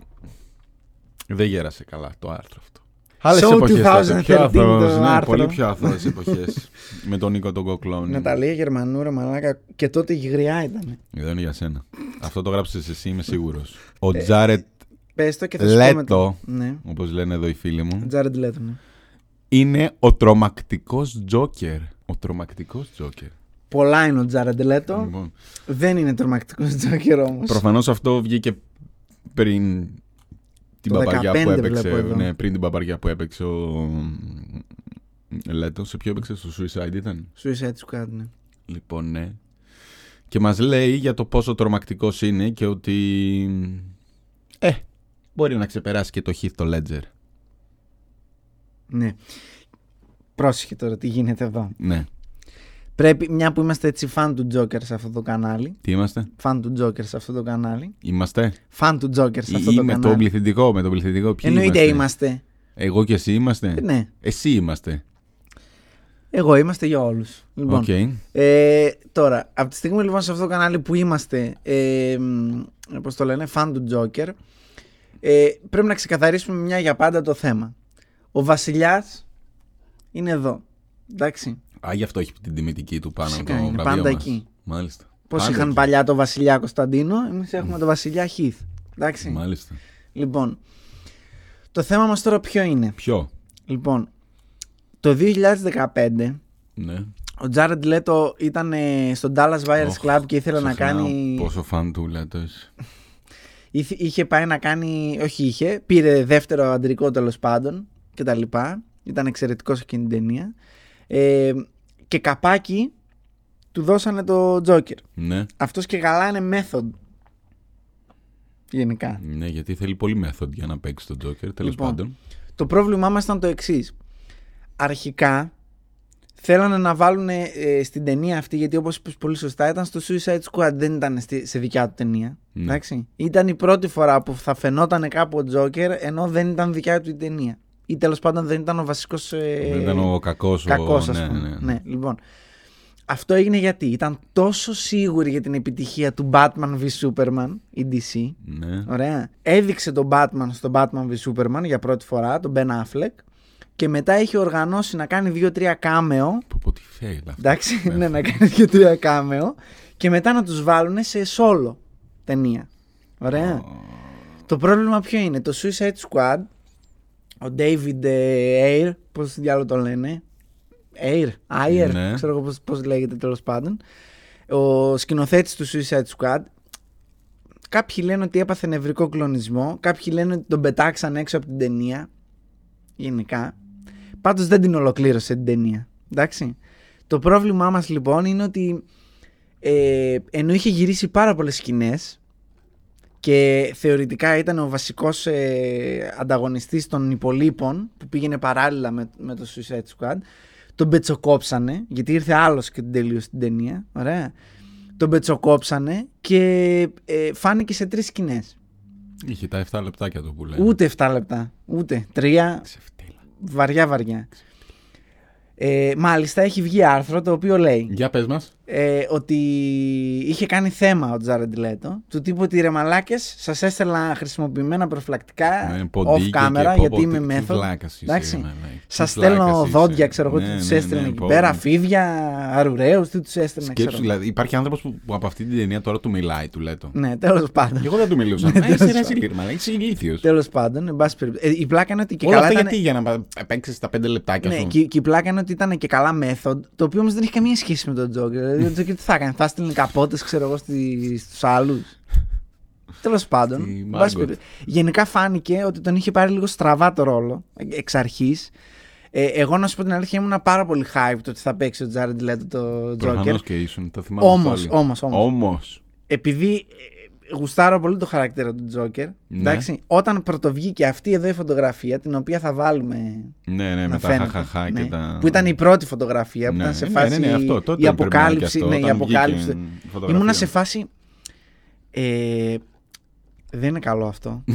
δεν γέρασε καλά το άρθρο αυτό. Άλλες So εποχές τότε, 2013 πιο το αθώος, ναι, άρθρο. πολύ πιο αθώες εποχές με τον Νίκο τον Κοκλώνη. Ναταλία Γερμανούρα, μαλάκα. Και τότε η γριά ήταν. Δεν είναι για σένα. Αυτό το γράψες εσύ, είμαι σίγουρος. Ο Ε, Τζάρετ Πες το και θα σου πω μετά. Λέτο, Ναι. όπως λένε εδώ οι φίλοι μου, Τζάρεντ Λέτο, ναι. είναι ο τρομακτικός Τζόκερ. Ο τρομακτικός Τζόκερ. Πολλά είναι ο Τζάρεντ Λέτο. Λοιπόν, Δεν είναι τρομακτικός Τζόκερ όμως. Προφανώς αυτό βγήκε πριν την Το παπαριά 15 που έπαιξε. βλέπω εδώ. Ναι, πριν την παπαριά που έπαιξε ο Λέτο. Σε ποιο έπαιξε, στο Suicide ήταν; Suicide Squad, ναι. Λοιπόν, ναι. Και μας λέει για το πόσο τρομακτικός είναι και ότι... Ε, μπορεί να ξεπεράσει και το Heath το Ledger. ναι. Πρόσεχε τώρα τι γίνεται εδώ. Ναι. Πρέπει, μια που είμαστε έτσι φαν του Joker σε αυτό το κανάλι. Τι είμαστε, Φαν του Joker σε αυτό το κανάλι. είμαστε; Φαν του Joker σε αυτό Ή το με το κανάλι. πληθυντικό, με το πληθυντικό. Ποιοι Εννοείται είμαστε; είμαστε. Εγώ και εσύ είμαστε; Ναι. Εσύ είμαστε. Εγώ είμαστε για όλους. Λοιπόν, Οκ. ε, τώρα, από τη στιγμή λοιπόν σε αυτό το κανάλι που είμαστε, ε, πώς το λένε, φαν του Joker, ε, πρέπει να ξεκαθαρίσουμε μια για πάντα το θέμα. Ο βασιλιάς είναι εδώ. Εντάξει. Α, γι' αυτό έχει την τιμητική του πάνω Φυσικά, από το είναι βραβείο πάντα μας. εκεί. Μάλιστα. Πώς Πάντα είχαν εκεί. παλιά το βασιλιά Κωνσταντίνο, εμείς έχουμε το βασιλιά Χιθ. Εντάξει. Μάλιστα. Λοιπόν, το θέμα μας τώρα ποιο είναι; Ποιο; Λοιπόν, το 2015 Ναι. ο Jared Leto ήταν ε, στο Dallas Buyers Οχ, Club και ήθελε να ξεχνάω κάνει... Πόσο φαν του λέτε. εσύ. Είχε, είχε πάει να κάνει... Όχι είχε, πήρε δεύτερο αντρικό τέλος πάντων και τα λοιπά. Ήταν εξαιρετικός εκείνη την ταινία. Ε, και καπάκι του δώσανε το Joker. Ναι. Αυτός και καλά είναι method. Γενικά. ναι, γιατί θέλει πολύ method για να παίξει τον Joker. Τέλος Λοιπόν. πάντων. Το πρόβλημά μας ήταν το εξής. Αρχικά θέλανε να βάλουν ε, στην ταινία αυτή, γιατί όπως είπες πολύ σωστά ήταν στο Suicide Squad, δεν ήταν στη, σε δικιά του ταινία. Ναι. Εντάξει. Ήταν η πρώτη φορά που θα φαινόταν κάπου ο Τζόκερ, ενώ δεν ήταν δικιά του η ταινία. Ή τέλος πάντων δεν ήταν ο βασικός ε, Δεν ήταν ο κακός. κακός, ας ναι, πούμε. ναι, ναι. ναι, λοιπόν. Αυτό έγινε γιατί ήταν τόσο σίγουρη για την επιτυχία του Batman v Superman, η DC, Ναι. Ωραία. Έδειξε τον Batman στο Batman v Superman για πρώτη φορά, τον Ben Affleck. Και μετά έχει οργανώσει να κάνει δύο-τρία κάμεο. Πω, πω, τι fail αυτό. Εντάξει, ναι, να κάνει δύο-τρία κάμεο. Και μετά να τους βάλουν σε solo ταινία. Ωραία. Το πρόβλημα ποιο είναι; Το Suicide Squad, ο David ε, Ayer, πώς διάλογο το λένε; Ayer, Ayer, Ναι. ξέρω εγώ πώς, πώς λέγεται τέλος πάντων. Ο σκηνοθέτης του Suicide Squad Κάποιοι λένε ότι έπαθε νευρικό κλονισμό. Κάποιοι λένε ότι τον πετάξαν έξω από την ταινία. Γενικά. Πάντως δεν την ολοκλήρωσε την ταινία. Εντάξει. Το πρόβλημά μας λοιπόν είναι ότι ε, ενώ είχε γυρίσει πάρα πολλές σκηνές και θεωρητικά ήταν ο βασικός ε, ανταγωνιστής των υπολείπων που πήγαινε παράλληλα με, με το Suicide Squad τον πετσοκόψανε γιατί ήρθε άλλος και την τελείωσε την ταινία ωραία τον πετσοκόψανε και ε, φάνηκε σε τρεις σκηνές Είχε τα 7 λεπτάκια το που λέει. ούτε 7 λεπτά ούτε 3 Ξεφτύλα. βαριά βαριά ε, μάλιστα έχει βγει άρθρο το οποίο λέει Για πες μας. Ε, ότι είχε κάνει θέμα ο Τζάρεντ Λέτο. Του τύπου ότι ρε μαλάκες, σας έστελνα χρησιμοποιημένα προφυλακτικά Ναι, off camera γιατί είμαι μέθοδος. Εντάξει. Σας στέλνω δόντια, ξέρω εγώ, Ναι, τι τους ναι, έστελνε ναι, εκεί πω, πέρα, ναι. φίδια, αρουραίους, τι τους έστελνε. Σκέψου, ξέρω. δηλαδή, υπάρχει άνθρωπος που, που από αυτή την ταινία τώρα του μιλάει, του Λέτο. Ναι, τέλος πάντων. Και εγώ δεν του μιλούσα. Ναι, Μα είσαι τέλος ρε πάντων. ηλίθιο, μα είσαι ηλίθιος. Τέλος πάντων, εν πάση περιπτώσει. Ε, η πλάκα είναι ότι και Όλα καλά αυτά ήταν. γιατί, για να παίξεις τα πέντε λεπτάκια Ναι, σου; και, και η πλάκα είναι ότι ήταν και καλά μέθοδ, το οποίο όμως δεν έχει καμία σχέση με τον Τζόκερ. Δηλαδή, ο Τζόκερ τι θα έκανε, θα έστειλε καπότες, ξέρω εγώ, στους άλλους. Τέλος πάντων. Τι εν πάση μάγκο. περιπτώσει. Γενικά φάνηκε ότι τον είχε πάρει λίγο στραβά το ρόλο ε, εξ αρχής. Ε, εγώ να σου πω την αλήθεια, ήμουν πάρα πολύ hyped ότι θα παίξει ο Τζάρεντ Λέτο το Τζόκερ. Προφανώς και ήσουν, το θυμάμαι. Όμως, όλοι. όμως, όμως. Όμως. Επειδή ε, γουστάρω πολύ το χαρακτήρα του Τζόκερ. Ναι. Εντάξει, όταν πρωτοβγήκε αυτή εδώ η φωτογραφία, την οποία θα βάλουμε Ναι, ναι, να με τα φαίνεται, χαχαχά ναι. και τα. Που ήταν η πρώτη φωτογραφία που Ναι, ήταν σε ναι, φάση. ναι, ναι, αυτό, τότε η πρέπει να είναι και αποκάλυψη. αυτό, ναι, η όταν αποκάλυψη. βγήκε η φωτογραφία. Ήμουνα σε φάση. Ε, δεν είναι καλό αυτό.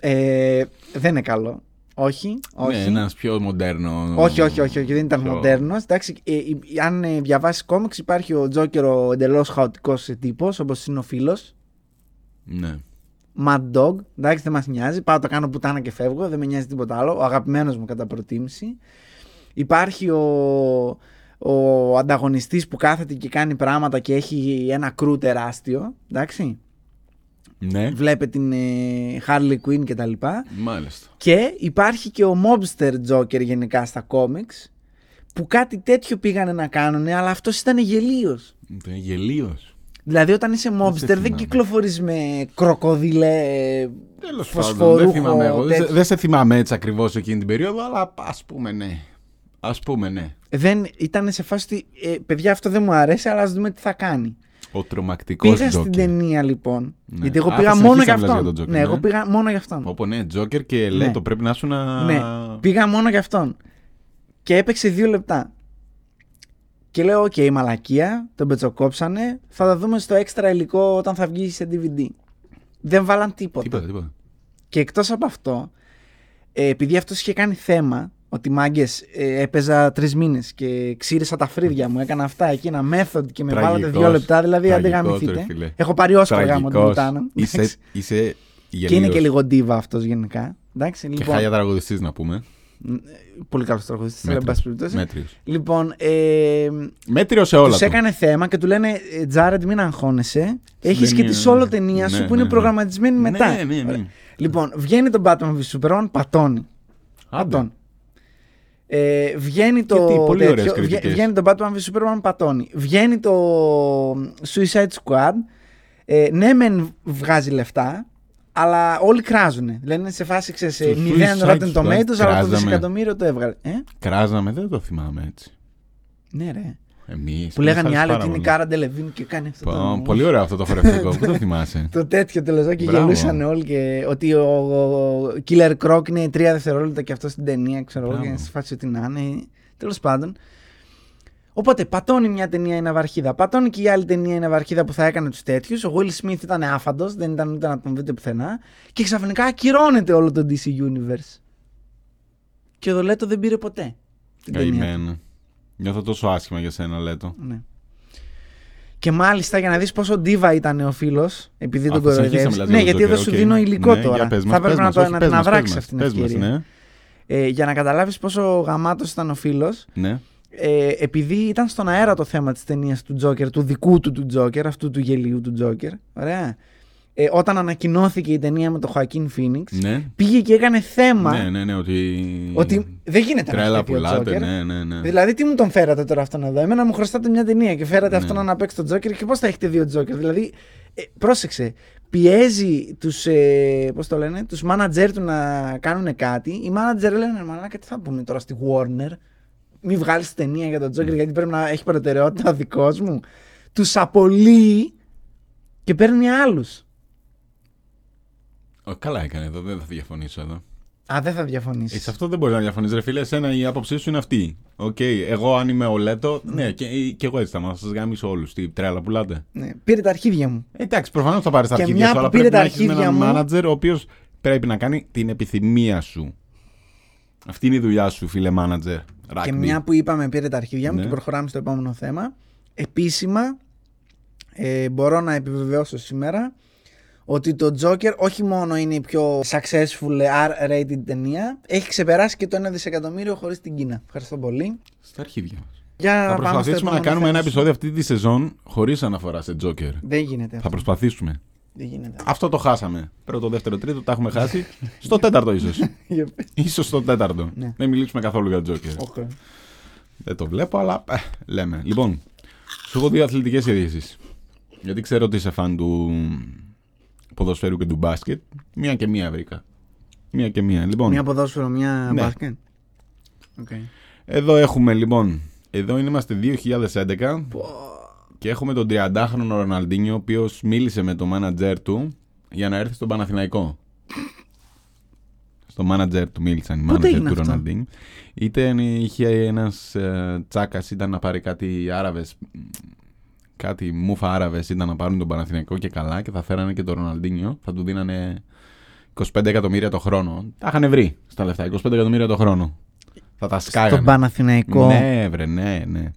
ε, δεν είναι καλό. Όχι, όχι. Ναι, ένας πιο μοντέρνο. Όχι, όχι, όχι, όχι, δεν ήταν πιο- μοντέρνος. Εντάξει, ε, ε, αν ε, διαβάσεις κόμιξ, υπάρχει ο Τζόκερ ο εντελώς χαοτικός τύπος, όπως είναι ο φίλος. Ναι. Mad Dog. Εντάξει, δεν μας νοιάζει. Πάω το κάνω πουτάνα και φεύγω. Δεν με νοιάζει τίποτα άλλο. Ο αγαπημένος μου κατά προτίμηση. Υπάρχει ο, ο ανταγωνιστής που κάθεται και κάνει πράγματα και έχει ένα κρού τεράστιο. Εντάξει. Ναι, Βλέπε την ε, Harley Quinn και τα λοιπά. μάλιστα. Και υπάρχει και ο Mobster Joker γενικά στα κόμιξ που κάτι τέτοιο πήγανε να κάνουν αλλά αυτός ήταν γελίος. Είναι γελίος. Δηλαδή όταν είσαι Mobster δεν, θυμάμαι. κυκλοφορείς με κροκοδιλέ Τέλος πάντων, φωσφορούχο δεν θυμάμαι εγώ. Δεν, τέτοιο. δεν σε θυμάμαι έτσι ακριβώς εκείνη την περίοδο, αλλά ας πούμε ναι. Α πούμε ναι. δεν ήταν σε φάση ότι ε, παιδιά αυτό δεν μου αρέσει αλλά ας δούμε τι θα κάνει. Ο τρομακτικός Πήγα στην ταινία λοιπόν. Ναι. Γιατί εγώ Α, πήγα θα μόνο συνεχίσεις για να μιλάς αυτόν. για τον Joker, ναι, εγώ ναι. πήγα μόνο για αυτόν. Όπω ναι, Τζόκερ και Λέτο πρέπει να σου να. Ναι, πήγα μόνο για αυτόν. Και έπαιξε δύο λεπτά. Και λέω: Οκ, μαλακία, τον πετσοκόψανε. Θα τα δούμε στο έξτρα υλικό όταν θα βγει σε DVD. Δεν βάλαν τίποτα. Τίποτα, τίποτα. Και εκτός από αυτό, ε, επειδή αυτός είχε κάνει θέμα, ότι μάγκες έπαιζα τρεις μήνες και ξύρισα τα φρύδια μου, έκανα αυτά εκείνα, method και με βάλατε Τραγικός. δύο λεπτά, δηλαδή αν δεν Τραγικός, ρε γαμηθείτε. φίλε. Έχω πάρει Όσκαρ γάμο την Τραγικός. πουτάνα. Είσαι, Εντάξει. είσαι Και είναι γελίος. και λίγο ντίβα αυτός γενικά. Εντάξει, Και λοιπόν, χάλια τραγουδιστής να πούμε. Πολύ καλός τραγουδιστής, αλλά εν πάση περιπτώσει. Μέτριος. Λοιπόν, ε, Μέτριος σε όλα. τους του. έκανε θέμα και του λένε «Ε, Τζάρετ, μην αγχώνεσαι. Έχεις Δεν και είναι- τη solo ταινία σου ναι, που είναι ναι, ναι. προγραμματισμένη μετά. Ναι, ναι, ναι. Λοιπόν, βγαίνει το Batman vs Superman, πατώνει. Άντε. Πατώνει. Ε, βγαίνει το. Γιατί, πολύ ωραίες βγε- κριτικές. βγαίνει το Batman vs Superman, πατώνει. Βγαίνει το Suicide Squad. Ε, ναι, μεν βγάζει λεφτά, αλλά όλοι κράζουν. Δηλαδή είναι σε φάση, ξέρεις, Στο ε, 0 Suicide Rotten Squad Tomatoes, αλλά το κράζαμε. δισεκατομμύριο το έβγαλε. Ε; Κράζαμε, δεν το θυμάμαι έτσι. Ναι, ρε. Εμείς, Που μας λέγανε οι άρεσε άλλοι πάρα ότι είναι η πολύ. Κάρα Ντελεβίν και κάνει αυτό. Πω, το... Πολύ ωραίο αυτό το χορευτικό. Πού το θυμάσαι; το τέτοιο τέλο και Μπράβο. γελούσαν όλοι και ότι ο, ο Killer Croc είναι τρία δευτερόλεπτα και αυτό στην ταινία, ξέρω εγώ, Μπράβο. και σε φάση ότι να είναι. Τέλος πάντων. Οπότε πατώνει μια ταινία η ναυαρχίδα. Πατώνει και η άλλη ταινία η ναυαρχίδα που θα έκανε τους τέτοιους. Ο Will Smith ήταν άφαντος, δεν ήταν ούτε να τον δείτε πουθενά. Και ξαφνικά ακυρώνεται όλο το DC Universe. Και ο Λέτο δεν πήρε ποτέ. Την ταινία. Καημένο. Νιώθω τόσο άσχημα για σένα, Λέτο. Ναι. Και μάλιστα για να δεις πόσο ντίβα ήταν ο φίλος, επειδή Α, τον θα συνεχίσεις να κοροϊδεύει. μιλάς Ναι, για γιατί τον εδώ Joker, σου οκ. δίνω υλικό Ναι, τώρα. για πες θα μας, πρέπει πες να, μας, το, όχι, να πες την μας, αδράξει πες αυτή μας, την πες μας, ευκαιρία. ναι. Ε, για να καταλάβεις πόσο γαμάτος ήταν ο φίλος, Ναι. ε, επειδή ήταν στον αέρα το θέμα της ταινίας του Τζόκερ, του δικού του του Τζόκερ, αυτού του γελίου του Τζόκερ. Ωραία. Ε, όταν ανακοινώθηκε η ταινία με τον Χωακίν Φίνιξ, Ναι. πήγε και έκανε θέμα Ναι, ναι, ναι, ότι. ότι δεν γίνεται να Τρέλα έχει τέτοιο πουλάτε, Τζόκερ. ναι, ναι, ναι. Δηλαδή, τι μου τον φέρατε τώρα αυτόν εδώ; Εμένα μου χρωστάτε μια ταινία και φέρατε Ναι. αυτόν να παίξει τον Τζόκερ και πώς θα έχετε δύο Τζόκερ; Δηλαδή, ε, πρόσεξε. Πιέζει τους ε, πώς το λένε, τους μάνατζερ του να κάνουν κάτι. Οι μάνατζερ λένε Μαλάκα, τι θα πούνε τώρα στη Warner; Μην βγάλεις ταινία για τον Τζόκερ γιατί πρέπει να έχει προτεραιότητα ο δικός μου. Τους απολύει και παίρνει άλλους. Ω, καλά έκανε εδώ, δεν θα διαφωνήσω εδώ. Α, δεν θα διαφωνήσεις. Ε, σε αυτό δεν μπορείς να διαφωνήσει, ρε φίλε. Εσένα η άποψή σου είναι αυτή. Οκ, εγώ αν είμαι ο Λέτο, ναι, και, και εγώ έτσι θα μα σας γαμήσω όλους. Τι τρέλα πουλάτε. Ναι, πήρε τα αρχίδια μου. Ε, Εντάξει, προφανώς θα πάρεις τα Και αρχίδια μια σου, αλλά που πήρε πρέπει τα να έχεις αρχίδια έναν μου- μάνατζερ ο οποίος πρέπει να κάνει την επιθυμία σου. Αυτή είναι η δουλειά σου, φίλε μάνατζερ. Rugby. Και μια που είπαμε πήρε τα αρχίδια μου Ναι. και προχωράμε στο επόμενο θέμα. Επίσημα ε, μπορώ να επιβεβαιώσω σήμερα ότι το Joker όχι μόνο είναι η πιο successful R-rated ταινία, έχει ξεπεράσει και το 1 δισεκατομμύριο χωρίς την Κίνα. Ευχαριστώ πολύ. Στα αρχίδια μας. Για Θα πάμε στο προσπαθήσουμε να επόμενο κάνουμε ένα θέμα. επεισόδιο αυτή τη σεζόν χωρίς αναφορά σε Joker. Δεν γίνεται αυτό. Θα προσπαθήσουμε. Δεν γίνεται. Αυτό το χάσαμε. Πρώτο, δεύτερο, τρίτο, τα έχουμε χάσει. Στο τέταρτο ίσως. Για πες. Ίσως στο τέταρτο. Ναι. Δεν μιλήσουμε καθόλου για Joker. Οκ. Δεν το βλέπω, αλλά ε, λέμε. Λοιπόν, σου έχω δύο αθλητικές ειδήσεις. Γιατί ξέρω ότι είσαι φαν του ποδοσφαίρου και του μπάσκετ. Μία και μία βρήκα. Μία και μία. Λοιπόν, Μια ποδόσφαιρο, μια Ναι. μπάσκετ. Οκ. εδώ έχουμε λοιπόν. Εδώ είμαστε 2011 και έχουμε τον 30χρονο Ροναλντίνιο, ο οποίος μίλησε με το μάνατζερ του για να έρθει στον Παναθηναϊκό. Στο μάνατζερ του μίλησαν οι Πότε μάνατζερ έγινε του αυτό; Ροναλντίνιο. Ήταν, είχε ένας ε, τσάκας, ήταν να πάρει κάτι Άραβες. Κάτι μούφα Άραβες ήταν να πάρουν τον Παναθηναϊκό και καλά και θα φέρανε και τον Ροναλντίνιο. Θα του δίνανε 25 εκατομμύρια το χρόνο. Τα είχαν βρει στα λεφτά. 25 εκατομμύρια το χρόνο. Θα τα σκάγανε. Στον Παναθηναϊκό. Ναι, βρε, ναι, ναι.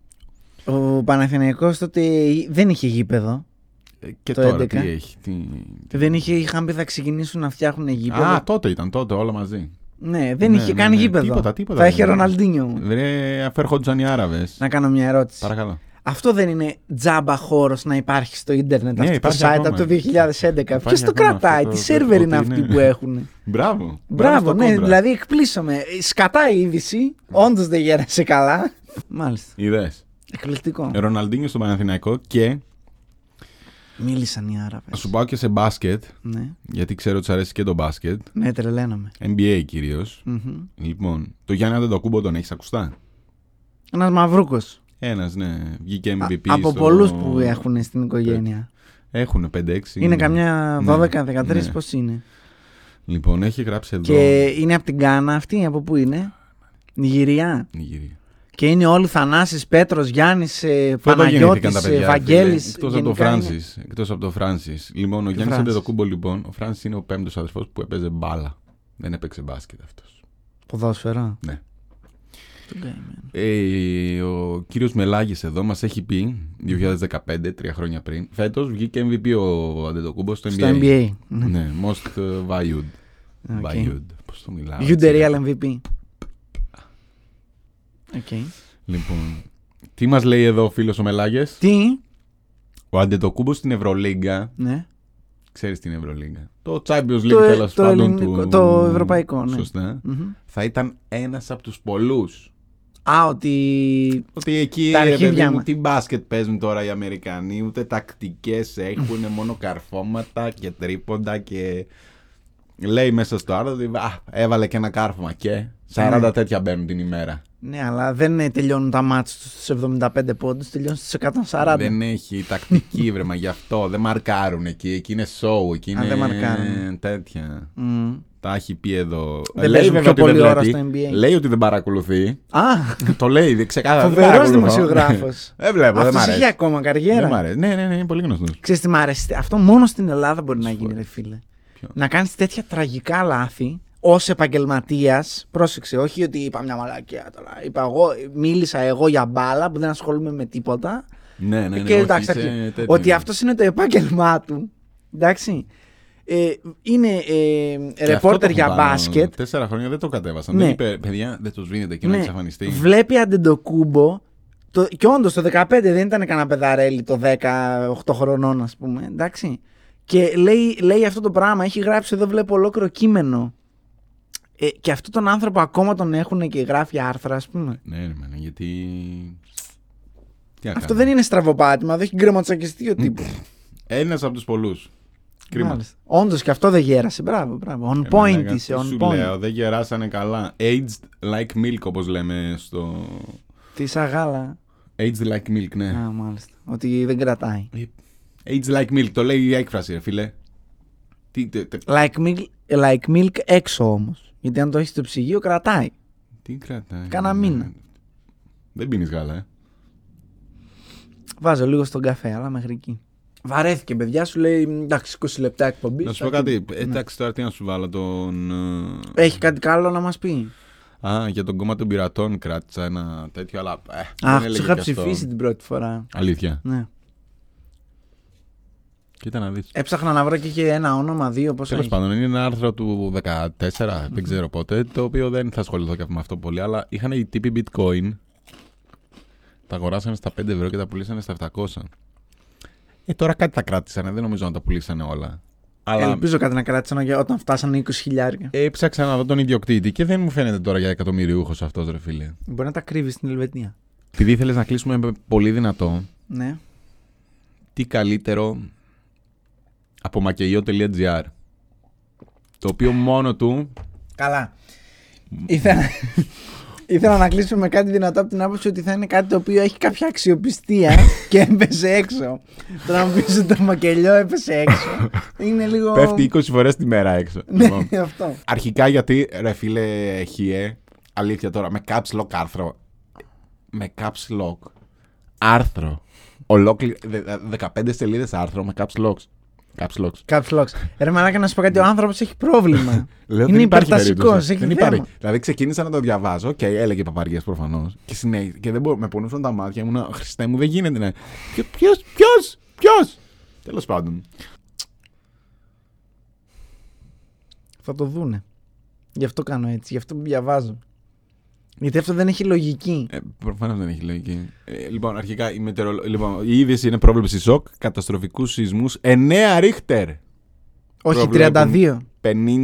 Ο Παναθηναϊκός τότε δεν είχε γήπεδο. Ε, Και Το τώρα 11. τι έχει. Τι... Δεν είχε, είχαν πει θα ξεκινήσουν να φτιάχνουν γήπεδο. Α, τότε ήταν, τότε όλα μαζί. ναι, δεν ναι, είχε ναι, καν ναι. γήπεδο. Τίποτα, τίποτα θα δεν είχε είχε. Ροναλντίνιο. Βρε, αφέρχονταν οι Άραβες. Να κάνω μια ερώτηση. Παρακαλώ. Αυτό δεν είναι τζάμπα χώρος να υπάρχει στο ίντερνετ Ναι, αυτό το υπάρχει site ακόμα. από το 2011. Ποιος το ακόμα κρατάει, αυτό τις το- σερβερ το- είναι ότι αυτοί είναι. που έχουν. Μπράβο. Μπράβο, στο ναι, κόντρα. δηλαδή εκπλήσωμαι. Σκατά η είδηση, όντως δεν γέρασε καλά. Μάλιστα. Είδες. Εκπληκτικό. Ροναλντίνιο στο Παναθηναϊκό και Μίλησαν οι Άραβες. να σου πάω και σε μπάσκετ, Ναι, γιατί ξέρω ότι σου αρέσει και το μπάσκετ. ναι, τρελαίνομαι. NBA κυρίως. Μμμ. Λοιπόν, το Γιάννη Αντετοκούμπο τον έχεις ακουστά; Ένας μαυρούκος. Ένας, ναι. Βγήκε MVP. Από στο- πολλούς που έχουν στην οικογένεια. Έχουν 5-6. Είναι καμιά Ναι, 12-13, ναι. πώς είναι; Λοιπόν, έχει γράψει εδώ. Και είναι από την Κάνα αυτή, από πού είναι; Νιγηρία. Νιγηρία. Και είναι όλοι Θανάσης, Πέτρος, Γιάννης, ε, Πότε Παναγιώτης, γεννήθηκαν τα ε, παιδιά, Βαγγέλης. Εκτός από το γενικά είναι- Φράνσις. Εκτός από το Φράνσις. Λοιπόν, ο Γιάννης Φράνσις. Αντετοκούμπο, λοιπόν, ο Φράνσις είναι ο πέμπτος αδερφός που έπαιζε μπάλα. Δεν έπαιξε μπάσκετ αυτός. Ποδόσφαιρο. Ναι. Τον καημένο. Ε, ο κύριος Μελάγης εδώ μας έχει πει 2015, τρία χρόνια πριν. Φέτος βγήκε MVP ο Αντετοκούμπος στο NBA. Στο NBA. Ναι. Ναι, most uh, valued. Οκ. Valued. Πώς το μιλάω. You έτσι. the real MVP. Οκ. Λοιπόν, τι μας λέει εδώ ο φίλος ο Μελάγες; Τι; Ο Αντετοκούμπος στην Ευρωλίγκα. Ναι. Ξέρεις την Ευρωλίγκα. Το Champions League Το, ε- τέλος το, πάντων ελληνικό- του... το ευρωπαϊκό, ναι. Σωστά. Μμμ. Θα ήταν ένας από τους πολλούς. Α, ότι. Ότι εκεί Τα ρε αρχίδια παιδί μου, μας. τι μπάσκετ παίζουν τώρα οι Αμερικανοί, ούτε τακτικές έχουν, μόνο καρφώματα και τρίποντα και. Λέει μέσα στο άρθρο ότι «Α, έβαλε και ένα κάρφωμα και 40 Ναι. τέτοια μπαίνουν την ημέρα. Ναι, αλλά δεν ε, τελειώνουν τα μάτια στους 75 πόντους, τελειώνουν στους 140. Δεν έχει τακτική βρεμα γι' αυτό. Δεν μαρκάρουν εκεί. Εκεί είναι show. Εκεί Α, είναι δεν μαρκάρουν. τέτοια. Μμ. Τα έχει πει εδώ. Δεν λέει παίζουν βέβαια πιο ότι δεν πολλή ώρα βλέπει. στο NBA. Λέει ότι δεν παρακολουθεί. Α, το λέει δεν ξεκάθαρα. δεν φοβερός παρακολουθώ. δημοσιογράφος. Δεν βλέπω. Δεν μ' Αυτός αρέσει. έχει ακόμα Δεν μ' καριέρα. αρέσει. Ναι, ναι, ναι, είναι πολύ γνωστός. Ξέρεις τι μ' αρέσει; Αυτό μόνο στην Ελλάδα μπορεί να γίνει, ρε φίλε. Ποιο; Να κάνεις τέτοια τραγικά λάθη ως επαγγελματίας. Πρόσεξε, όχι ότι είπα μια μαλακία τώρα. Είπα εγώ, μίλησα εγώ για μπάλα που δεν ασχολούμαι με τίποτα. Ναι, ναι, ναι. και όχι, εντάξει, είσαι αρχι- τέτοιος. ότι αυτός είναι το επάγγελμά του. Εντάξει. Ε, είναι ε, Και αυτό ρεπόρτερ το για έχουν πάνω. μπάσκετ. Τέσσερα χρόνια δεν το κατέβασαν. Ναι. Δεν είπε, παιδιά, δεν το σβήνετε εκεί να Ναι. εξαφανιστεί. Βλέπει αντεντοκούμπο. Το, και όντως το 15 δεν ήταν κανένα παιδαρέλι το 18 χρονών, ας πούμε. Εντάξει. Και λέει, λέει αυτό το πράγμα. Έχει γράψει εδώ, βλέπω ολόκληρο κείμενο. Ε, και αυτόν τον άνθρωπο ακόμα τον έχουν και γράφει άρθρα, ας πούμε. Ναι, ναι, ναι, γιατί. Τι να Αυτό κάνω. δεν είναι στραβοπάτημα, εδώ έχει γκρεματσακιστεί ο τύπος. Ένας από τους πολλούς. Κρίμα. Όντως και αυτό δεν γέρασε. Μπράβο, μπράβο. On Ε, point μαλάκα, είσαι, τι on σου point. λέω, δεν γεράσανε καλά. Aged like milk, όπως λέμε στο. Τι σαν γάλα. Aged like milk, ναι. Α, μάλιστα. Ότι δεν κρατάει. Aged like milk, το λέει η έκφραση, ρε φίλε. Τι, τε- τε- Like milk, like milk έξω όμως. Γιατί αν το έχεις στο ψυγείο, κρατάει. τι κρατάει. Κάνα μήνα. Δεν πίνεις γάλα, ε. Βάζω λίγο στον καφέ, αλλά μέχρι εκεί. Βαρέθηκε, παιδιά, σου λέει εντάξει, 20 λεπτά εκπομπή. Να σου πω κάτι. Εντάξει, τώρα τι να σου βάλω τον. ε, Έχει κάτι καλό να μας πει; Α, για τον κόμμα των πειρατών κράτησα ένα τέτοιο, αλλά. Ε, Αχ, δεν τους έλεγε είχα και αυτό. ψηφίσει την πρώτη φορά. Αλήθεια. Ναι. Κοίτα να δεις. Έψαχνα να βρω και είχε ένα όνομα, δύο, πώς Τέλος πάντων, είναι ένα άρθρο του 14, δεν ξέρω πότε, το οποίο δεν θα ασχοληθώ και με αυτό πολύ, αλλά είχαν οι τύποι bitcoin. Τα αγοράσανε στα 5 ευρώ και τα πουλήσανε στα 700. Ε, τώρα κάτι τα κράτησανε, δεν νομίζω να τα πουλήσανε όλα. Αλλά Ελπίζω κάτι να κράτησαν για όταν φτάσανε 20 χιλιάρια. έψαξα να δω τον ιδιοκτήτη και δεν μου φαίνεται τώρα για εκατομμυριούχος αυτός, ρε φίλε. Μπορεί να τα κρύβει στην Ελβετία. Επειδή ήθελες να κλείσουμε με πολύ δυνατό, Ναι. τι καλύτερο από μακεϊό.gr. Το οποίο μόνο του Καλά. Ήθελα... Ήθελα να κλείσουμε με κάτι δυνατό από την άποψη ότι θα είναι κάτι το οποίο έχει κάποια αξιοπιστία και έπεσε έξω. Τώρα μου πεις ότι το μακελιό έπεσε έξω. Είναι λίγο. πέφτει 20 φορές τη μέρα έξω. Λοιπόν, Ναι, αυτό. Αρχικά γιατί, ρε φίλε Χιέ, αλήθεια τώρα, με caps lock άρθρο. Με caps lock άρθρο. Ολόκληρη, δε- δε- 15 σελίδες άρθρο με caps locks. Caps locks. Caps locks. Ρε μαλάκα να σου πω κάτι, ο άνθρωπος έχει πρόβλημα. Λέω, είναι δεν υπάρχει υπερτασικό. περίπτωση. Έχει Δεν θέμα. υπάρχει. Δηλαδή ξεκίνησα να το διαβάζω και έλεγε παπαριές προφανώς. Και, συνέ... και δεν μπορώ, με πονούσαν τα μάτια. Ήμουν Χριστέ μου, δεν γίνεται. Ναι. Ποιος, ποιος, ποιος. Τέλος πάντων. Θα το δούνε. Γι' αυτό κάνω έτσι, γι' αυτό διαβάζω. Γιατί αυτό δεν έχει λογική. Ε, Προφανώς δεν έχει λογική. Ε, λοιπόν, αρχικά η, μετεωρολο... λοιπόν, η είδηση είναι πρόβλεψη σοκ, καταστροφικούς σεισμούς 9 ρίχτερ. Όχι, προβλέπουν 32.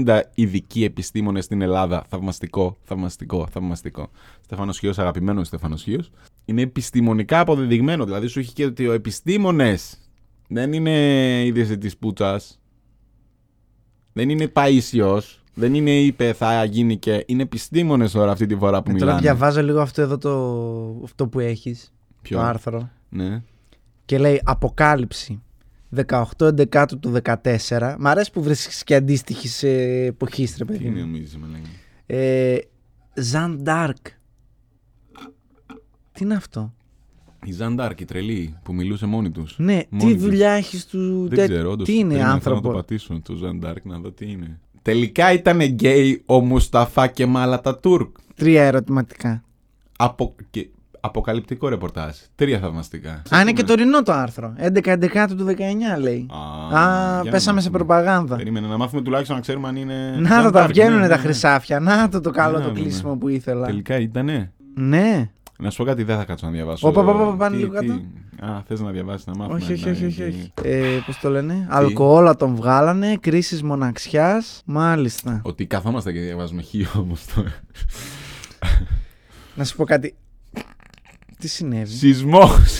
50 ειδικοί επιστήμονες στην Ελλάδα. Θαυμαστικό, θαυμαστικό, θαυμαστικό. Στέφανο Χίο, αγαπημένος Στέφανο Χίο. Είναι επιστημονικά αποδεδειγμένο. Δηλαδή σου έχει και ότι ο επιστήμονες δεν είναι είδηση της πούτσας. Δεν είναι παίσιο. Δεν είναι είπε θα γίνει και. Είναι επιστήμονες τώρα αυτή τη φορά που Ε, τώρα μιλάνε. διαβάζω λίγο αυτό εδώ το, αυτό που έχεις. Ποιο; Το άρθρο. Ναι. Και λέει Αποκάλυψη 18 Εντεκάτου του 14. Μ' αρέσει που βρίσκεις και αντίστοιχη εποχή, ρε Τι παιδί. είναι μου. νομίζεις με λέγει. Ε, Ζαν Ντάρκ. Τι είναι αυτό; Η Ζαν Ντάρκ, η τρελή που μιλούσε μόνη της. Ναι, τι δουλειά έχεις του. Δεν τε- ξέρω, όντως. Τι είναι Περίμενα, θέλω να το άνθρωπο. πατήσω το Ζαν Ντάρκ να δω τι είναι. Τελικά ήταν γκέι ο Μουσταφά Κεμάλ Ατατούρκ. Τρία ερωτηματικά. Απο... και... Αποκαλυπτικό ρεπορτάζ. Τρία θαυμαστικά. Α, είναι και τωρινό το άρθρο. 11 Εντεκάτου του 19 λέει. Α, Α, για να πέσαμε σε μάθουμε. προπαγάνδα. Περίμενε να μάθουμε τουλάχιστον να ξέρουμε αν είναι. Να το τα Ζαντάρκ. βγαίνουν Ναι, τα ναι, ναι. χρυσάφια. Να το το καλό Ναι, το ναι, κλείσιμο ναι. που ήθελα. Τελικά ήτανε. Ναι. Να σου πω κάτι, δεν θα κάτσω να διαβάσω. Όπα, όπα, όπα, πάνε Τι- λίγο τι- κάτω. Α, θες να διαβάσεις, να μάθουμε. Όχι, όχι, να- όχι, όχι, τι- όχι. Ε, Πώς το λένε, Αλκοόλα τον βγάλανε, κρίση μοναξιάς. Μάλιστα. Ότι καθόμαστε και διαβάζουμε χείο όμως τώρα. Να σου πω κάτι. Τι συνέβη; Σεισμός!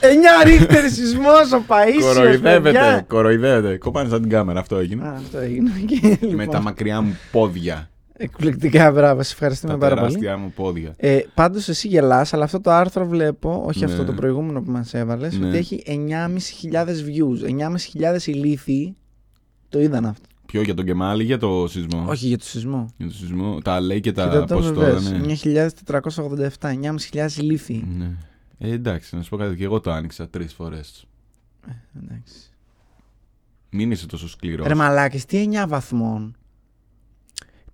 9 ρίχτερ σεισμός ο Παίσιο. Κοροϊδεύεται, κοροϊδεύεται. Κοπάνε σαν την κάμερα, αυτό έγινε. Α, αυτό έγινε. Και, Με λοιπόν, τα μακριά μου πόδια. Εκπληκτικά, μπράβο. Σε ευχαριστούμε Τα πάρα πολύ. τεράστια μου πόδια. Ε, Πάντως εσύ γελάς, αλλά αυτό το άρθρο βλέπω, όχι Ναι. αυτό το προηγούμενο που μας έβαλες, Ναι. ότι έχει 9.500 views. 9.500 ηλίθιοι το είδαν αυτό. Ποιο για τον Κεμάλ ή για το σεισμό; Όχι για το σεισμό. Για το σεισμό. Τα λέει και τα Κοίτα το πώς το βεβαίως. λένε. 9.487, 9.500 ηλίθιοι. Ναι. Ε, εντάξει, να σου πω κάτι. Και εγώ το άνοιξα τρεις φορές. Εντάξει. Μην είσαι τόσο σκληρός. Ρε μαλάκες, τι 9 βαθμών.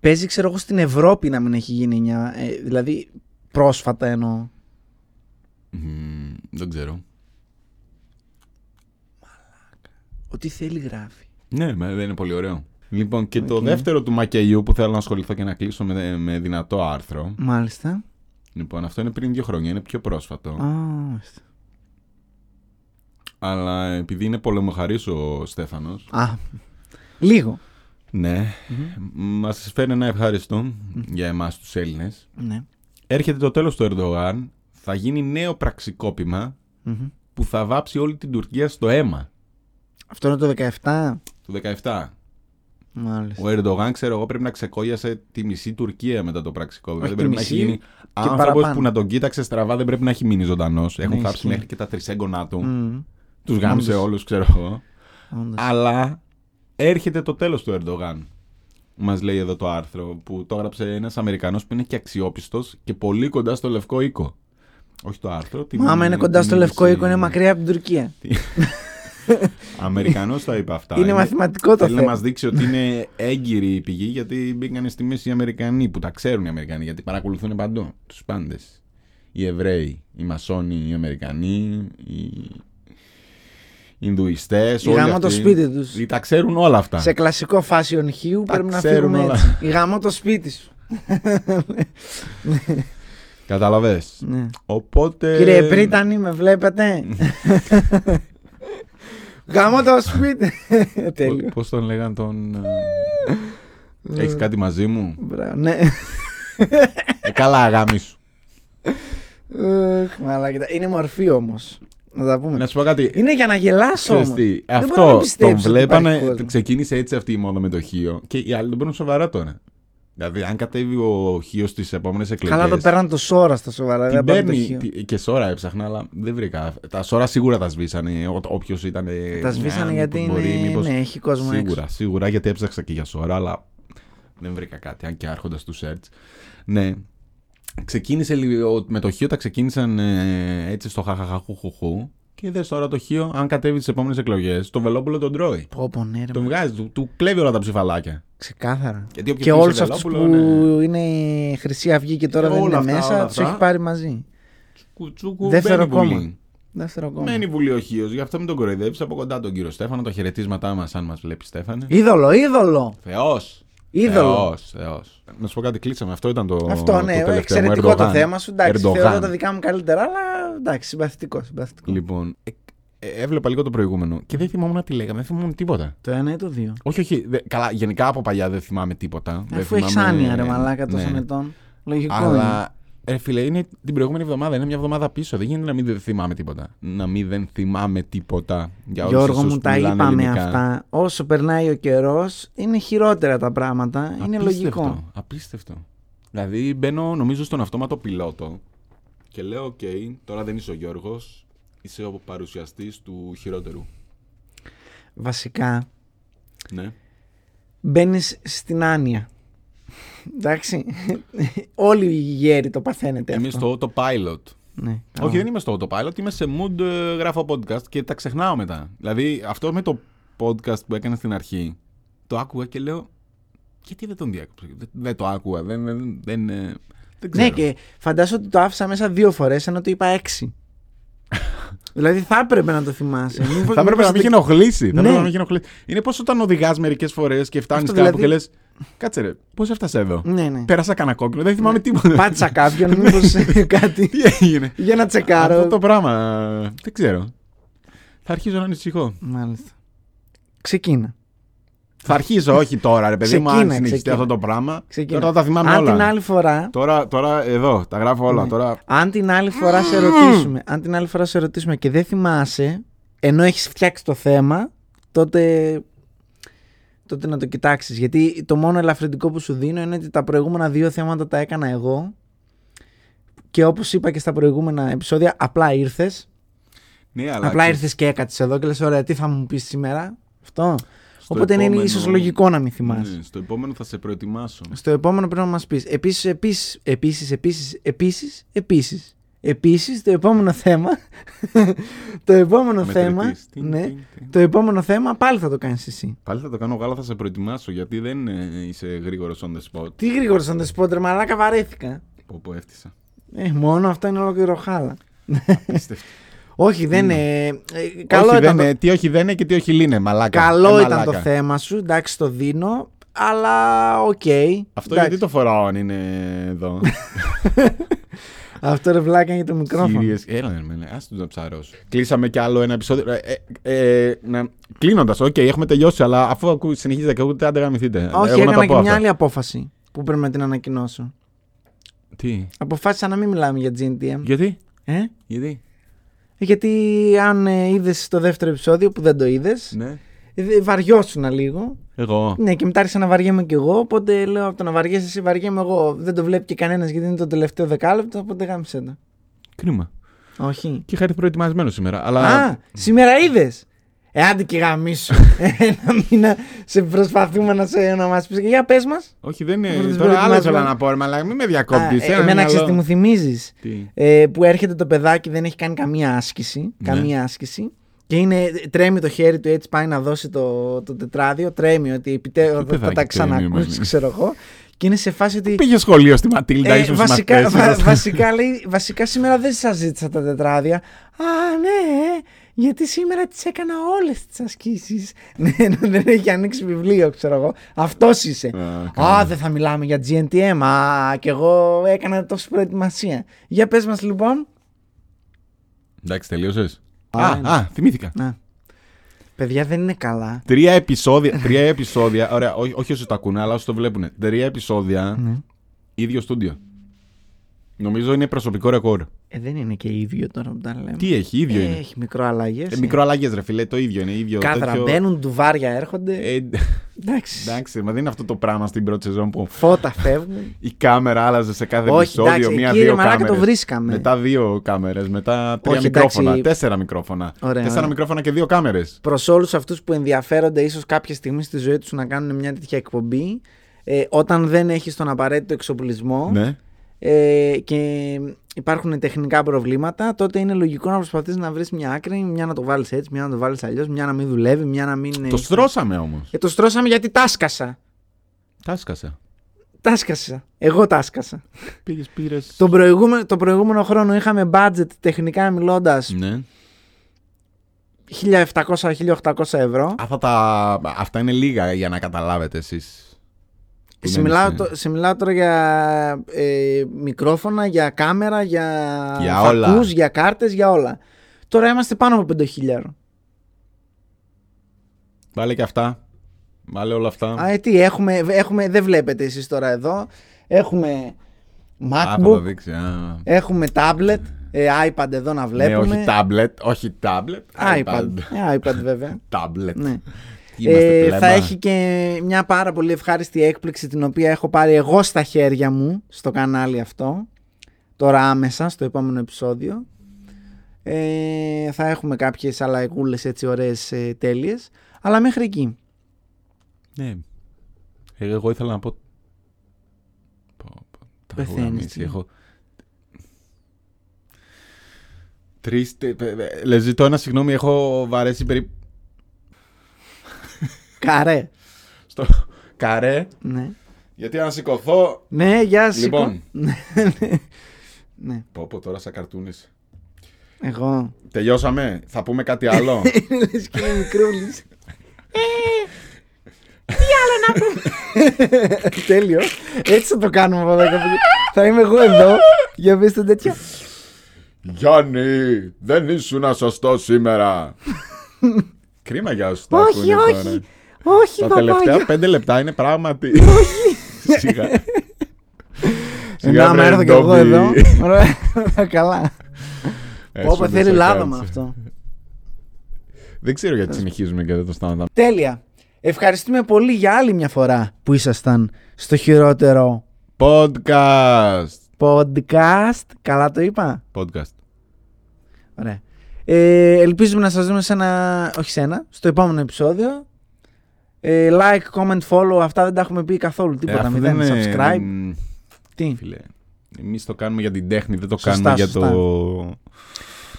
Παίζει, ξέρω εγώ, στην Ευρώπη να μην έχει γίνει 9. Ε, δηλαδή, πρόσφατα εννοώ. δεν ξέρω. Ό,τι θέλει γράφει. Ναι, με- δεν είναι πολύ ωραίο. Λοιπόν, και το Οκ. δεύτερο του Μακελειού που θέλω να ασχοληθώ και να κλείσω με, με δυνατό άρθρο. Μάλιστα. Λοιπόν, αυτό είναι πριν δύο χρόνια, είναι πιο πρόσφατο. Α, μάλιστα. Αλλά επειδή είναι πολεμοχαρής ο Στέφανος, Α, λίγο. Ναι, μας φέρνει ένα ευχαριστώ για εμάς τους Έλληνες. Ναι. Έρχεται το τέλος του Ερντογάν, θα γίνει νέο πραξικόπημα Μμμ. που θα βάψει όλη την Τουρκία στο αίμα. Αυτό είναι το 17. Το 17. Μάλιστα. Ο Ερντογάν, ξέρω εγώ, πρέπει να ξεκόλιασε τη μισή Τουρκία μετά το πραξικόπημα. Όχι δεν τη πρέπει να μισή έχει γίνει και άνθρωπος παραπάνω. που να τον κοίταξε στραβά, δεν πρέπει να έχει μείνει ζωντανός. Έχουν Ναι, θάψει ισχύει. μέχρι και τα τρισέγγονά του. Μμμ. Τους γάμισε Όντως. όλους, ξέρω εγώ. Όντως. Αλλά έρχεται το τέλος του Ερντογάν. Μας λέει εδώ το άρθρο που το έγραψε ένας Αμερικανός που είναι και αξιόπιστος και πολύ κοντά στο λευκό οίκο. Όχι το άρθρο. την- Μα άμα είναι την κοντά στο είδηση. Λευκό Οίκο, είναι μακριά από την Τουρκία. Αμερικανός τα είπα αυτά. Είναι μαθηματικό το Θέλει να θέμα. μας δείξει ότι είναι έγκυρη η πηγή γιατί μπήκαν στη μέση οι Αμερικανοί που τα ξέρουν οι Αμερικανοί γιατί παρακολουθούν παντού τους πάντες. Οι Εβραίοι, οι Μασόνοι, οι Αμερικανοί, οι Ινδουιστές. Οι γάμο το σπίτι τους. Τα ξέρουν όλα αυτά. Σε κλασικό fashion hue Τα πρέπει να ξέρουν φύγουμε όλα. έτσι. Η γάμο το σπίτι σου. Καταλαβέ. Ναι. Οπότε. Κύριε Πρίτανη, με βλέπετε; Γάμο το σπίτι. Τέλειο. Πώ τον λέγαν τον. Έχεις κάτι μαζί μου; Μπράβο, ναι. Ε, καλά, αγάμι σου. Αχ, μαλάκα. Είναι μορφή όμως. Να τα πούμε. Να σου πω κάτι. Είναι για να γελάσω Ξέρεις όμως. τι, Δεν μπορώ να αυτό τον πιστέψω ότι βλέπανε. υπάρχει κόσμος. Ξεκίνησε έτσι αυτή η μόδα με το Χίο και οι άλλοι τον παίρνουν σοβαρά τώρα. Δηλαδή, αν κατέβει ο Χίο στις επόμενες εκλογέ. Καλά το πέραν το σώρα στα σοβαρά. Την Δεν πάρει το παίρνει. χείο. τι- Και σώρα έψαχνα, αλλά δεν βρήκα. Τα σώρα σίγουρα τα σβήσανε. Όποιος ήταν. Τα σβήσανε γιατί είναι. Ναι, έχει κόσμο Σίγουρα, έξω. σίγουρα γιατί έψαξα και για σώρα, αλλά δεν βρήκα κάτι. Αν και άρχοντας τους search. Ναι. Ξεκίνησε λίγο. Με το Χίο τα ξεκίνησαν ε, έτσι στο χαχαχαχουχουχού. Και δες τώρα το Χίο, αν κατέβει τι επόμενες εκλογές, το Βελόπουλο τον τρώει. Πω, πω, ναι, ρε, Τον μα. βγάζει, του, του κλέβει όλα τα ψηφαλάκια. Ξεκάθαρα. Γιατί όποιος Και πήγε όλους στο αυτούς που Βελόπουλο, ναι. είναι Χρυσή Αυγή και τώρα Και δεν όλα είναι αυτά, όλα μέσα, τους αυτά. έχει πάρει μαζί. Κουτσούκου, Δεύτερο μπαίνει κόμμα. βουλή. Δεύτερο κόμμα. Μένει βουλή ο Χίο, γι' αυτό μην τον κοροϊδεύεις από κοντά τον κύριο Στέφανο. Τα χαιρετίσματά μας, αν μας βλέπει, Στέφανε. Είδωλο, είδωλο. Θεός! Είδωλο. Θεός, Θεός. Να σου πω κάτι, κλείσαμε. Αυτό ήταν το. Αυτό το ναι, τελευταίο μου. εξαιρετικό το Ερντογάν. θέμα σου. Εντάξει, Ερντογάν. θεωρώ τα δικά μου καλύτερα, αλλά εντάξει, συμπαθητικό. συμπαθητικό. Λοιπόν, ε, ε, έβλεπα λίγο το προηγούμενο και δεν θυμόμουν τι λέγαμε, δεν θυμόμουν τίποτα. Το ένα ή το δύο. Όχι, όχι. δε- καλά, γενικά από παλιά δεν θυμάμαι τίποτα. δεν Αφού έχεις θυμάμαι- άνοια ρε μαλάκα τόσων ναι. ετών. Λογικό είναι. Αλλά, ρε φίλε, είναι την προηγούμενη εβδομάδα, είναι μια εβδομάδα πίσω. Δεν γίνεται να μην δεν θυμάμαι τίποτα. Να μην δεν θυμάμαι τίποτα. Για όλους Γιώργο όσους μου, τα μιλάνε είπαμε ελληνικά. αυτά. Όσο περνάει ο καιρός, είναι χειρότερα τα πράγματα. Είναι Απίστευτο, λογικό. Απίστευτο. Δηλαδή μπαίνω νομίζω στον αυτόματο πιλότο και λέω: Οκ, τώρα δεν είσαι ο Γιώργος, είσαι ο παρουσιαστής του χειρότερου. Βασικά, Ναι. μπαίνεις στην άνοια. Εντάξει. Όλοι οι γέροι το παθαίνετε Είμαι αυτό. στο autopilot. Ναι. Όχι, δεν είμαι στο autopilot, είμαι σε mood ε, γράφω podcast και τα ξεχνάω μετά. Δηλαδή αυτό με το podcast που έκανα στην αρχή, το άκουγα και λέω. Γιατί δεν τον διάκοψα. Δεν, δεν το άκουγα. Δεν, δεν, δεν, ε, δεν ξέρω. Ναι, και φαντάζομαι ότι το άφησα μέσα δύο φορές ενώ το είπα έξι. δηλαδή θα έπρεπε να το θυμάσαι. Μήπως- Θα έπρεπε μήπως να με το- έχει ενοχλήσει. Θα Ναι. έπρεπε να με έχει ενοχλήσει. Είναι πώς όταν οδηγάς μερικές φορές και φτάνεις Αυτό κάπου δηλαδή- και λες. Κάτσε ρε, πώς έφτασε εδώ; Ναι, ναι. Πέρασα κανένα κόκκινο, δεν θυμάμαι τίποτα. Πάτησα κάποιον, μήπως κάτι. Τι έγινε; Για να τσεκάρω. Αυτό το πράγμα. Δεν ξέρω. Θα αρχίζω να ανησυχώ. Μάλιστα. Ξεκίνα. Θα αρχίσω, όχι τώρα, ρε παιδί μου, αν Ξεκίνα, συνεχιστεί ξεκίνα. αυτό το πράγμα. Ξεκίνα. Τώρα τα θυμάμαι Αν όλα. την άλλη φορά. Τώρα, τώρα εδώ, τα γράφω όλα. Ναι. Τώρα... Αν την άλλη φορά σε ρωτήσουμε, αν την άλλη φορά σε ρωτήσουμε και δεν θυμάσαι, ενώ έχεις φτιάξει το θέμα, τότε, τότε να το κοιτάξεις. Γιατί το μόνο ελαφρυντικό που σου δίνω είναι ότι τα προηγούμενα δύο θέματα τα έκανα εγώ και όπως είπα και στα προηγούμενα επεισόδια, απλά ήρθες. Ναι, αλλά απλά ξέρεις, ήρθες και έκατσες εδώ και λες, ωραία, τι θα μου πεις σήμερα. Αυτό. στο Οπότε είναι επόμενο- ίσως λογικό να μην θυμάσαι. Ναι, στο επόμενο θα σε προετοιμάσω. Στο επόμενο πρέπει να μας πεις. Επίσης, επίσης, επίσης, επίσης, επίσης, επίσης. Επίσης, το επόμενο θέμα, το επόμενο θέμα, Μετρητής. Τιν, ναι, τιν, τιν. το επόμενο θέμα πάλι θα το κάνεις εσύ. Πάλι θα το κάνω εγώ, αλλά θα σε προετοιμάσω γιατί δεν ε, είσαι γρήγορος on the spot. Τι γρήγορα σαν τεσπότερ, μαλάκα βαρέθηκα. Πω, πω, έφτιασα. Ε, μόνο αυτό είναι ολόκληρο χάλα. Πίστευτο. όχι, δεν είναι. ε, καλό όχι, ήταν, δεν, το, ε, τι όχι δεν είναι και τι όχι λύνε, μαλάκα. καλό Ε, ήταν το μαλάκα. θέμα σου, εντάξει, το δίνω, αλλά οκ. Αυτό εντάξει. γιατί το φοράω αν είναι εδώ; Αυτό ρε βλάκα είναι για το μικρόφωνο. Κυρίες, έλα ρε μέλε, ας τους να ψαρώσω. Κλείσαμε κι άλλο ένα επεισόδιο. Ε, ε, ε, να... Κλείνοντας, οκ, έχουμε τελειώσει, αλλά αφού ακού, συνεχίζετε και ακούτε, άντε γαμηθείτε. Όχι, Εγώ να τα έκανα πω και μια αυτά. άλλη απόφαση που πρέπει να την ανακοινώσω. Τι, Αποφάσισα να μην μιλάμε για GNTM. γιατί, Ε; γιατί, Γιατί αν ε, είδες το δεύτερο επεισόδιο που δεν το είδες, ναι. ε, βαριώσουν λίγο. Εγώ. Ναι, και μετά άρχισα να βαριέμαι κι εγώ. Οπότε λέω από το να βαριέσαι εσύ, βαριέμαι εγώ. Δεν το βλέπει και κανένας γιατί είναι το τελευταίο δεκάλεπτο. Οπότε γάμισε το. Κρίμα. Όχι. Και είχα έρθει προετοιμασμένος σήμερα. Αλλά... Α, σήμερα είδες; Ε, άντε και γαμίσου. Ένα μήνα σε προσπαθούμε να, σε, να μα πει. Για πες μας. Όχι, δεν είναι. Βρες Τώρα άλλο προετοιμασμένο. ήθελα να πω, ρε, αλλά μην με διακόπτεις. εμένα ξέρεις τι μου θυμίζεις; Τι; Ε, που έρχεται το παιδάκι, δεν έχει κάνει καμία άσκηση. Ναι. Καμία άσκηση. Και είναι, τρέμει το χέρι του έτσι πάει να δώσει το, το τετράδιο. Τρέμει ότι επιτέλου θα παιδάκι τα τρέμει, ξανακούσει, μάνα. ξέρω εγώ. Και είναι σε φάση ότι. Πήγε σχολείο στη Ματίλντα, Ε, ήσουν βασικά, μαθητές, βα- ήσασταν- βασικά, λέει, βασικά σήμερα δεν σας ζήτησα τα τετράδια. Α, ναι, γιατί σήμερα τις έκανα όλες τις ασκήσεις. ναι, ενώ δεν έχει ανοίξει βιβλίο, ξέρω εγώ. Αυτός είσαι. Α, Α, καλά. δεν θα μιλάμε για GNTM. Α, και εγώ έκανα τόση προετοιμασία. Για πες μας λοιπόν. Εντάξει, τελείωσες; Α, Α, ναι. α, θυμήθηκα. Να. Παιδιά δεν είναι καλά. Τρία επεισόδια, τρία επεισόδια, ωραία, όχι, όχι όσοι το ακούνε, αλλά όσοι το βλέπουν. Τρία επεισόδια, Ναι. ίδιο στούντιο. Νομίζω είναι προσωπικό ρεκόρ. Ε, δεν είναι και ίδιο τώρα που τα λέμε. Τι έχει, ίδιο είναι. Έχει μικροαλλαγές. Ε, μικροαλλαγές, ρε φιλέ, το ίδιο είναι. Ίδιο, Κάδρα τέτοιο- μπαίνουν, ντουβάρια έρχονται. Ε, εντάξει. εντάξει, μα δεν είναι αυτό το πράγμα στην πρώτη σεζόν που Φώτα φεύγουν. η κάμερα άλλαζε σε κάθε Όχι, επεισόδιο. εντάξει, εκεί, Μία-δύο ρε μαλάκα, το κάμερες. βρίσκαμε. Μετά δύο κάμερες, μετά τρία Όχι, μικρόφωνα. εντάξει. Τέσσερα μικρόφωνα. Ωραία, τέσσερα ωραία. μικρόφωνα και δύο κάμερες. Προς όλους αυτούς που ενδιαφέρονται ίσως κάποια στιγμή στη ζωή τους να κάνουν μια τέτοια εκπομπή, ε, όταν δεν έχεις τον απαραίτητο εξοπλισμό Ναι. ε, και υπάρχουν τεχνικά προβλήματα, τότε είναι λογικό να προσπαθήσει να βρεις μια άκρη, μια να το βάλεις έτσι, μια να το βάλεις αλλιώς, μια να μην δουλεύει, μια να μην. Το στρώσαμε όμως. Και το στρώσαμε γιατί τάσκασα. Τάσκασα. Τάσκασα. Εγώ τάσκασα. Πήγες, πήρε. Το προηγούμενο, το προηγούμενο χρόνο είχαμε budget τεχνικά μιλώντας Ναι. 1700-1800 ευρώ. Αυτά, τα... Αυτά είναι λίγα για να καταλάβετε εσείς. Σε μιλάω, το- σε μιλάω τώρα για ε, μικρόφωνα, για κάμερα, για, Για όλα. φακούς, για κάρτες, για όλα. Τώρα είμαστε πάνω από 5.000. Βάλε και αυτά. Βάλε όλα αυτά. Α, ε, τι, έχουμε, έχουμε, δεν βλέπετε εσείς τώρα εδώ. Έχουμε Α, θα τα MacBook, δείξει. Α. έχουμε tablet, ε, iPad εδώ να Ναι, βλέπουμε. όχι tablet. Όχι tablet. iPad. Ε, iPad βέβαια. Tablet. ναι. Είμαστε Ε, πλέμα. θα έχει και μια πάρα πολύ ευχάριστη έκπληξη την οποία έχω πάρει εγώ στα χέρια μου στο κανάλι αυτό. Τώρα άμεσα στο επόμενο επεισόδιο. Ε, θα έχουμε κάποιες αλλαγούλες έτσι ωραίες ε, τέλειες. Αλλά μέχρι εκεί. Ναι. Ε, Εγώ ήθελα να πω. Πω, πω, τα έχω Πεθαίνεις, γαμίσει. τι; Έχω. Τρεις... τε- πε- πε- Λες, ζητώ ένα συγγνώμη, έχω βαρέσει περίπου. Καρέ. Στο καρέ. Ναι. Γιατί να σηκωθώ. Ναι, γεια σου. Λοιπόν. Ναι, ναι. ναι. Πω, πω, τώρα σαν καρτούνες. Εγώ. Τελειώσαμε. Θα πούμε κάτι άλλο. Λες και είναι μικρούλης. Ε, Τι άλλο να πούμε; Τέλειο. Έτσι θα το κάνουμε από εδώ και από εκεί. Θα είμαι εγώ εδώ. Για πες το τέτοιο. Γιάννη, δεν ήσουν σωστό σήμερα. Κρίμα για όσους τα Όχι, ακούνε τώρα. όχι. Όχι, Τα παπάγια. τελευταία πέντε λεπτά είναι πράγματι. Σιγά. Ενώ άμα βρε, έρθω κι εγώ Ντόμπι. εδώ. Ωραία, καλά. Έσου Πω, πω, με θέλει σε λάδωμα κάτσε. αυτό. Δεν ξέρω γιατί συνεχίζουμε και δεν το σταματάμε. Τέλεια. Ευχαριστούμε πολύ για άλλη μια φορά που ήσασταν στο χειρότερο Podcast. podcast. Καλά το είπα. Podcast. Ωραία. Ε, ελπίζουμε να σας δούμε σε ένα, όχι σε ένα, στο επόμενο επεισόδιο. Ε, like, comment, follow, αυτά δεν τα έχουμε πει καθόλου. Τίποτα, Ε, αφού μηδέν, δεν είναι- subscribe. μ, Τι; Φίλε, εμείς το κάνουμε για την τέχνη, δεν το Σωστά, κάνουμε για σωστά. το...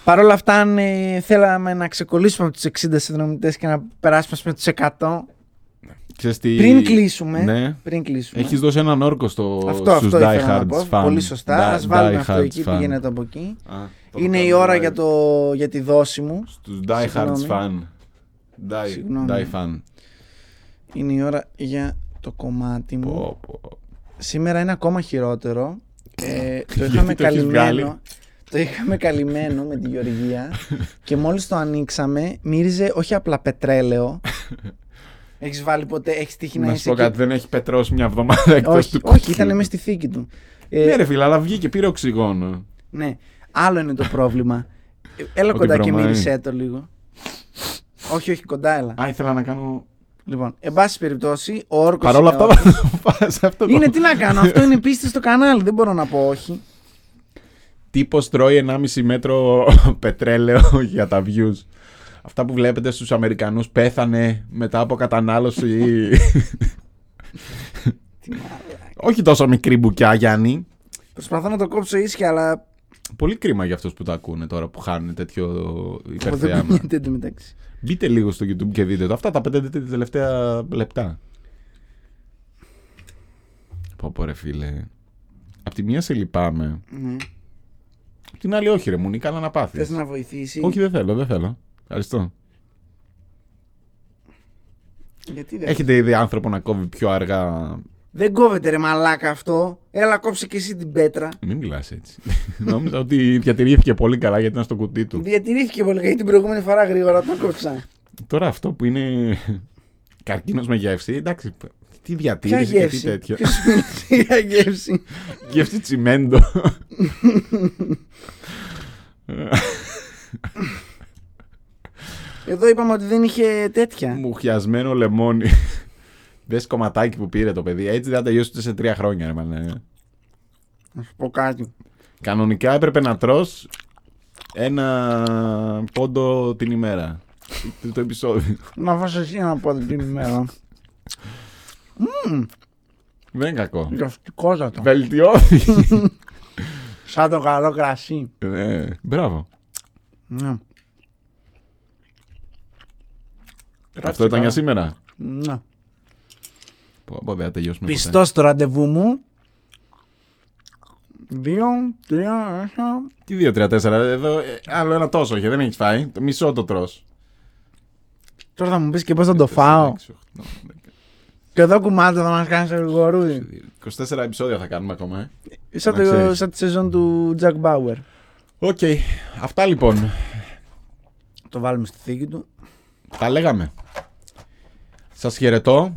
Παρ' όλα αυτά, αν ε, θέλαμε να ξεκολλήσουμε από τους 60 συνδρομητές και να περάσουμε με τους 100, Ξέρεις τι... πριν κλείσουμε, Ναι. πριν κλείσουμε. Έχεις δώσει έναν όρκο στο... αυτό, αυτό στους ήθελα Die να Hards πω. fan. Πολύ σωστά. Die- Ας βάλουμε Die αυτό Hards εκεί, fan. πήγαινε το από εκεί. Α, το Είναι η κάνουμε ώρα live. για, το, για τη δόση μου. Στους Die Hards Συγγνώμη. fan. Die, Συγγνώμη. die fan. Είναι η ώρα για το κομμάτι μου. Πω, πω. Σήμερα είναι ακόμα χειρότερο. Ε, το Γιατί είχαμε το έχεις βγάλει; καλυμμένο. Το είχαμε καλυμμένο με τη Γεωργία και μόλις το ανοίξαμε μύριζε όχι απλά πετρέλαιο. Έχεις βάλει ποτέ, έχεις τύχει να Να σου είσαι πω εκεί; κάτι, δεν έχει πετρώσει μια εβδομάδα εκτός Όχι, του όχι, κουτιού. ήταν μέσα στη θήκη του. Ε, Ναι ρε φίλε, αλλά βγήκε, πήρε οξυγόνο. ναι, άλλο είναι το πρόβλημα. Ε, Έλα Ότι κοντά και βρωμάει. μύρισέ το λίγο. όχι, όχι, κοντά έλα. Α, ήθελα να κάνω... Λοιπόν, εν πάση περιπτώσει, ο όρκος Παρ' όλα είναι αυτά όρκος. θα το πας αυτό το... Είναι τι να κάνω, αυτό είναι πίστη στο κανάλι, δεν μπορώ να πω όχι. Τύπος τρώει 1,5 μέτρο πετρέλαιο για τα views. Αυτά που βλέπετε στους Αμερικανούς πέθανε μετά από κατανάλωση... Τι μαλάκα. Όχι τόσο μικρή μπουκιά, Γιάννη. Προσπαθώ να το κόψω ίσια, αλλά Πολύ κρίμα για αυτούς που το ακούνε τώρα που χάνουν τέτοιο Δεν υπερθέαμα. κουνιέται εντωμεταξύ. Μπείτε λίγο στο YouTube και δείτε το. Αυτά τα πέντε τελευταία λεπτά. Πω πω ρε φίλε. Απ' τη μία σε λυπάμαι. Ναι. Απ' την άλλη όχι ρε μου, καλά να πάθεις. Θες να βοηθήσεις; Όχι δεν θέλω, δεν θέλω. Ευχαριστώ. Γιατί δεν. Έχετε ήδη άνθρωπο να κόβει πιο αργά. Δεν κόβεται ρε μαλάκα αυτό. Έλα κόψε και εσύ την πέτρα. Μην μιλάς έτσι. Νόμιζα ότι διατηρήθηκε πολύ καλά γιατί ήταν στο κουτί του. Διατηρήθηκε πολύ γιατί την προηγούμενη φορά γρήγορα το κόψα. Τώρα αυτό που είναι καρκίνος με γεύση, εντάξει, τι Ποια διατήρηση και τι γεύση; τέτοιο. Ποιος μιλάει για γεύση; γεύση τσιμέντο. Εδώ είπαμε ότι δεν είχε τέτοια. Μουχιασμένο λεμόνι. Δες κομματάκι που πήρε το παιδί. Έτσι δεν θα τελειώσει ούτε σε τρία χρόνια. Ρε, μαλάκα. Να σου πω κάτι. Κανονικά έπρεπε να τρως ένα πόντο την ημέρα. Το- το επεισόδιο. Να φας εσύ ένα πόδι την ημέρα. Δεν είναι κακό. Γευστικότατο. Βελτιώθηκε. Σαν το καλό κρασί. ναι, μπράβο. Ναι. Αυτό ήταν για σήμερα. Ναι. Πω, πω, δεν θα τελειώσουμε ποτέ. Πιστός στο ραντεβού μου. Δύο, τρία, τέσσερα. Τι δύο, τρία, τέσσερα. Εδώ ε, άλλο ένα τόσο είχε. Δεν έχεις φάει. Το μισό το τρως. Τώρα θα μου πεις και πώς θα το φάω. Έξι, οχτώ, δέκα. Και εδώ κουμάντο θα μας κάνεις ρε γουρούνι. 24 επεισόδια θα κάνουμε ακόμα. ε. Σαν, Να το, ξέρεις. σαν τη σεζόν του Jack Bauer. OK. Αυτά λοιπόν. Το βάλουμε στη θήκη του. Τα λέγαμε. Σας χαιρετώ.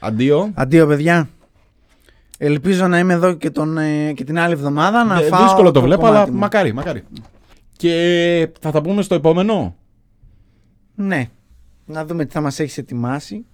Αντίο. Αντίο, παιδιά. Ελπίζω να είμαι εδώ και, τον, ε, και την άλλη εβδομάδα να Ε, φάω. δύσκολο το βλέπω, κομμάτι αλλά μου. μακάρι, μακάρι. Και θα τα πούμε στο επόμενο. Ναι. Να δούμε τι θα μας έχεις ετοιμάσει.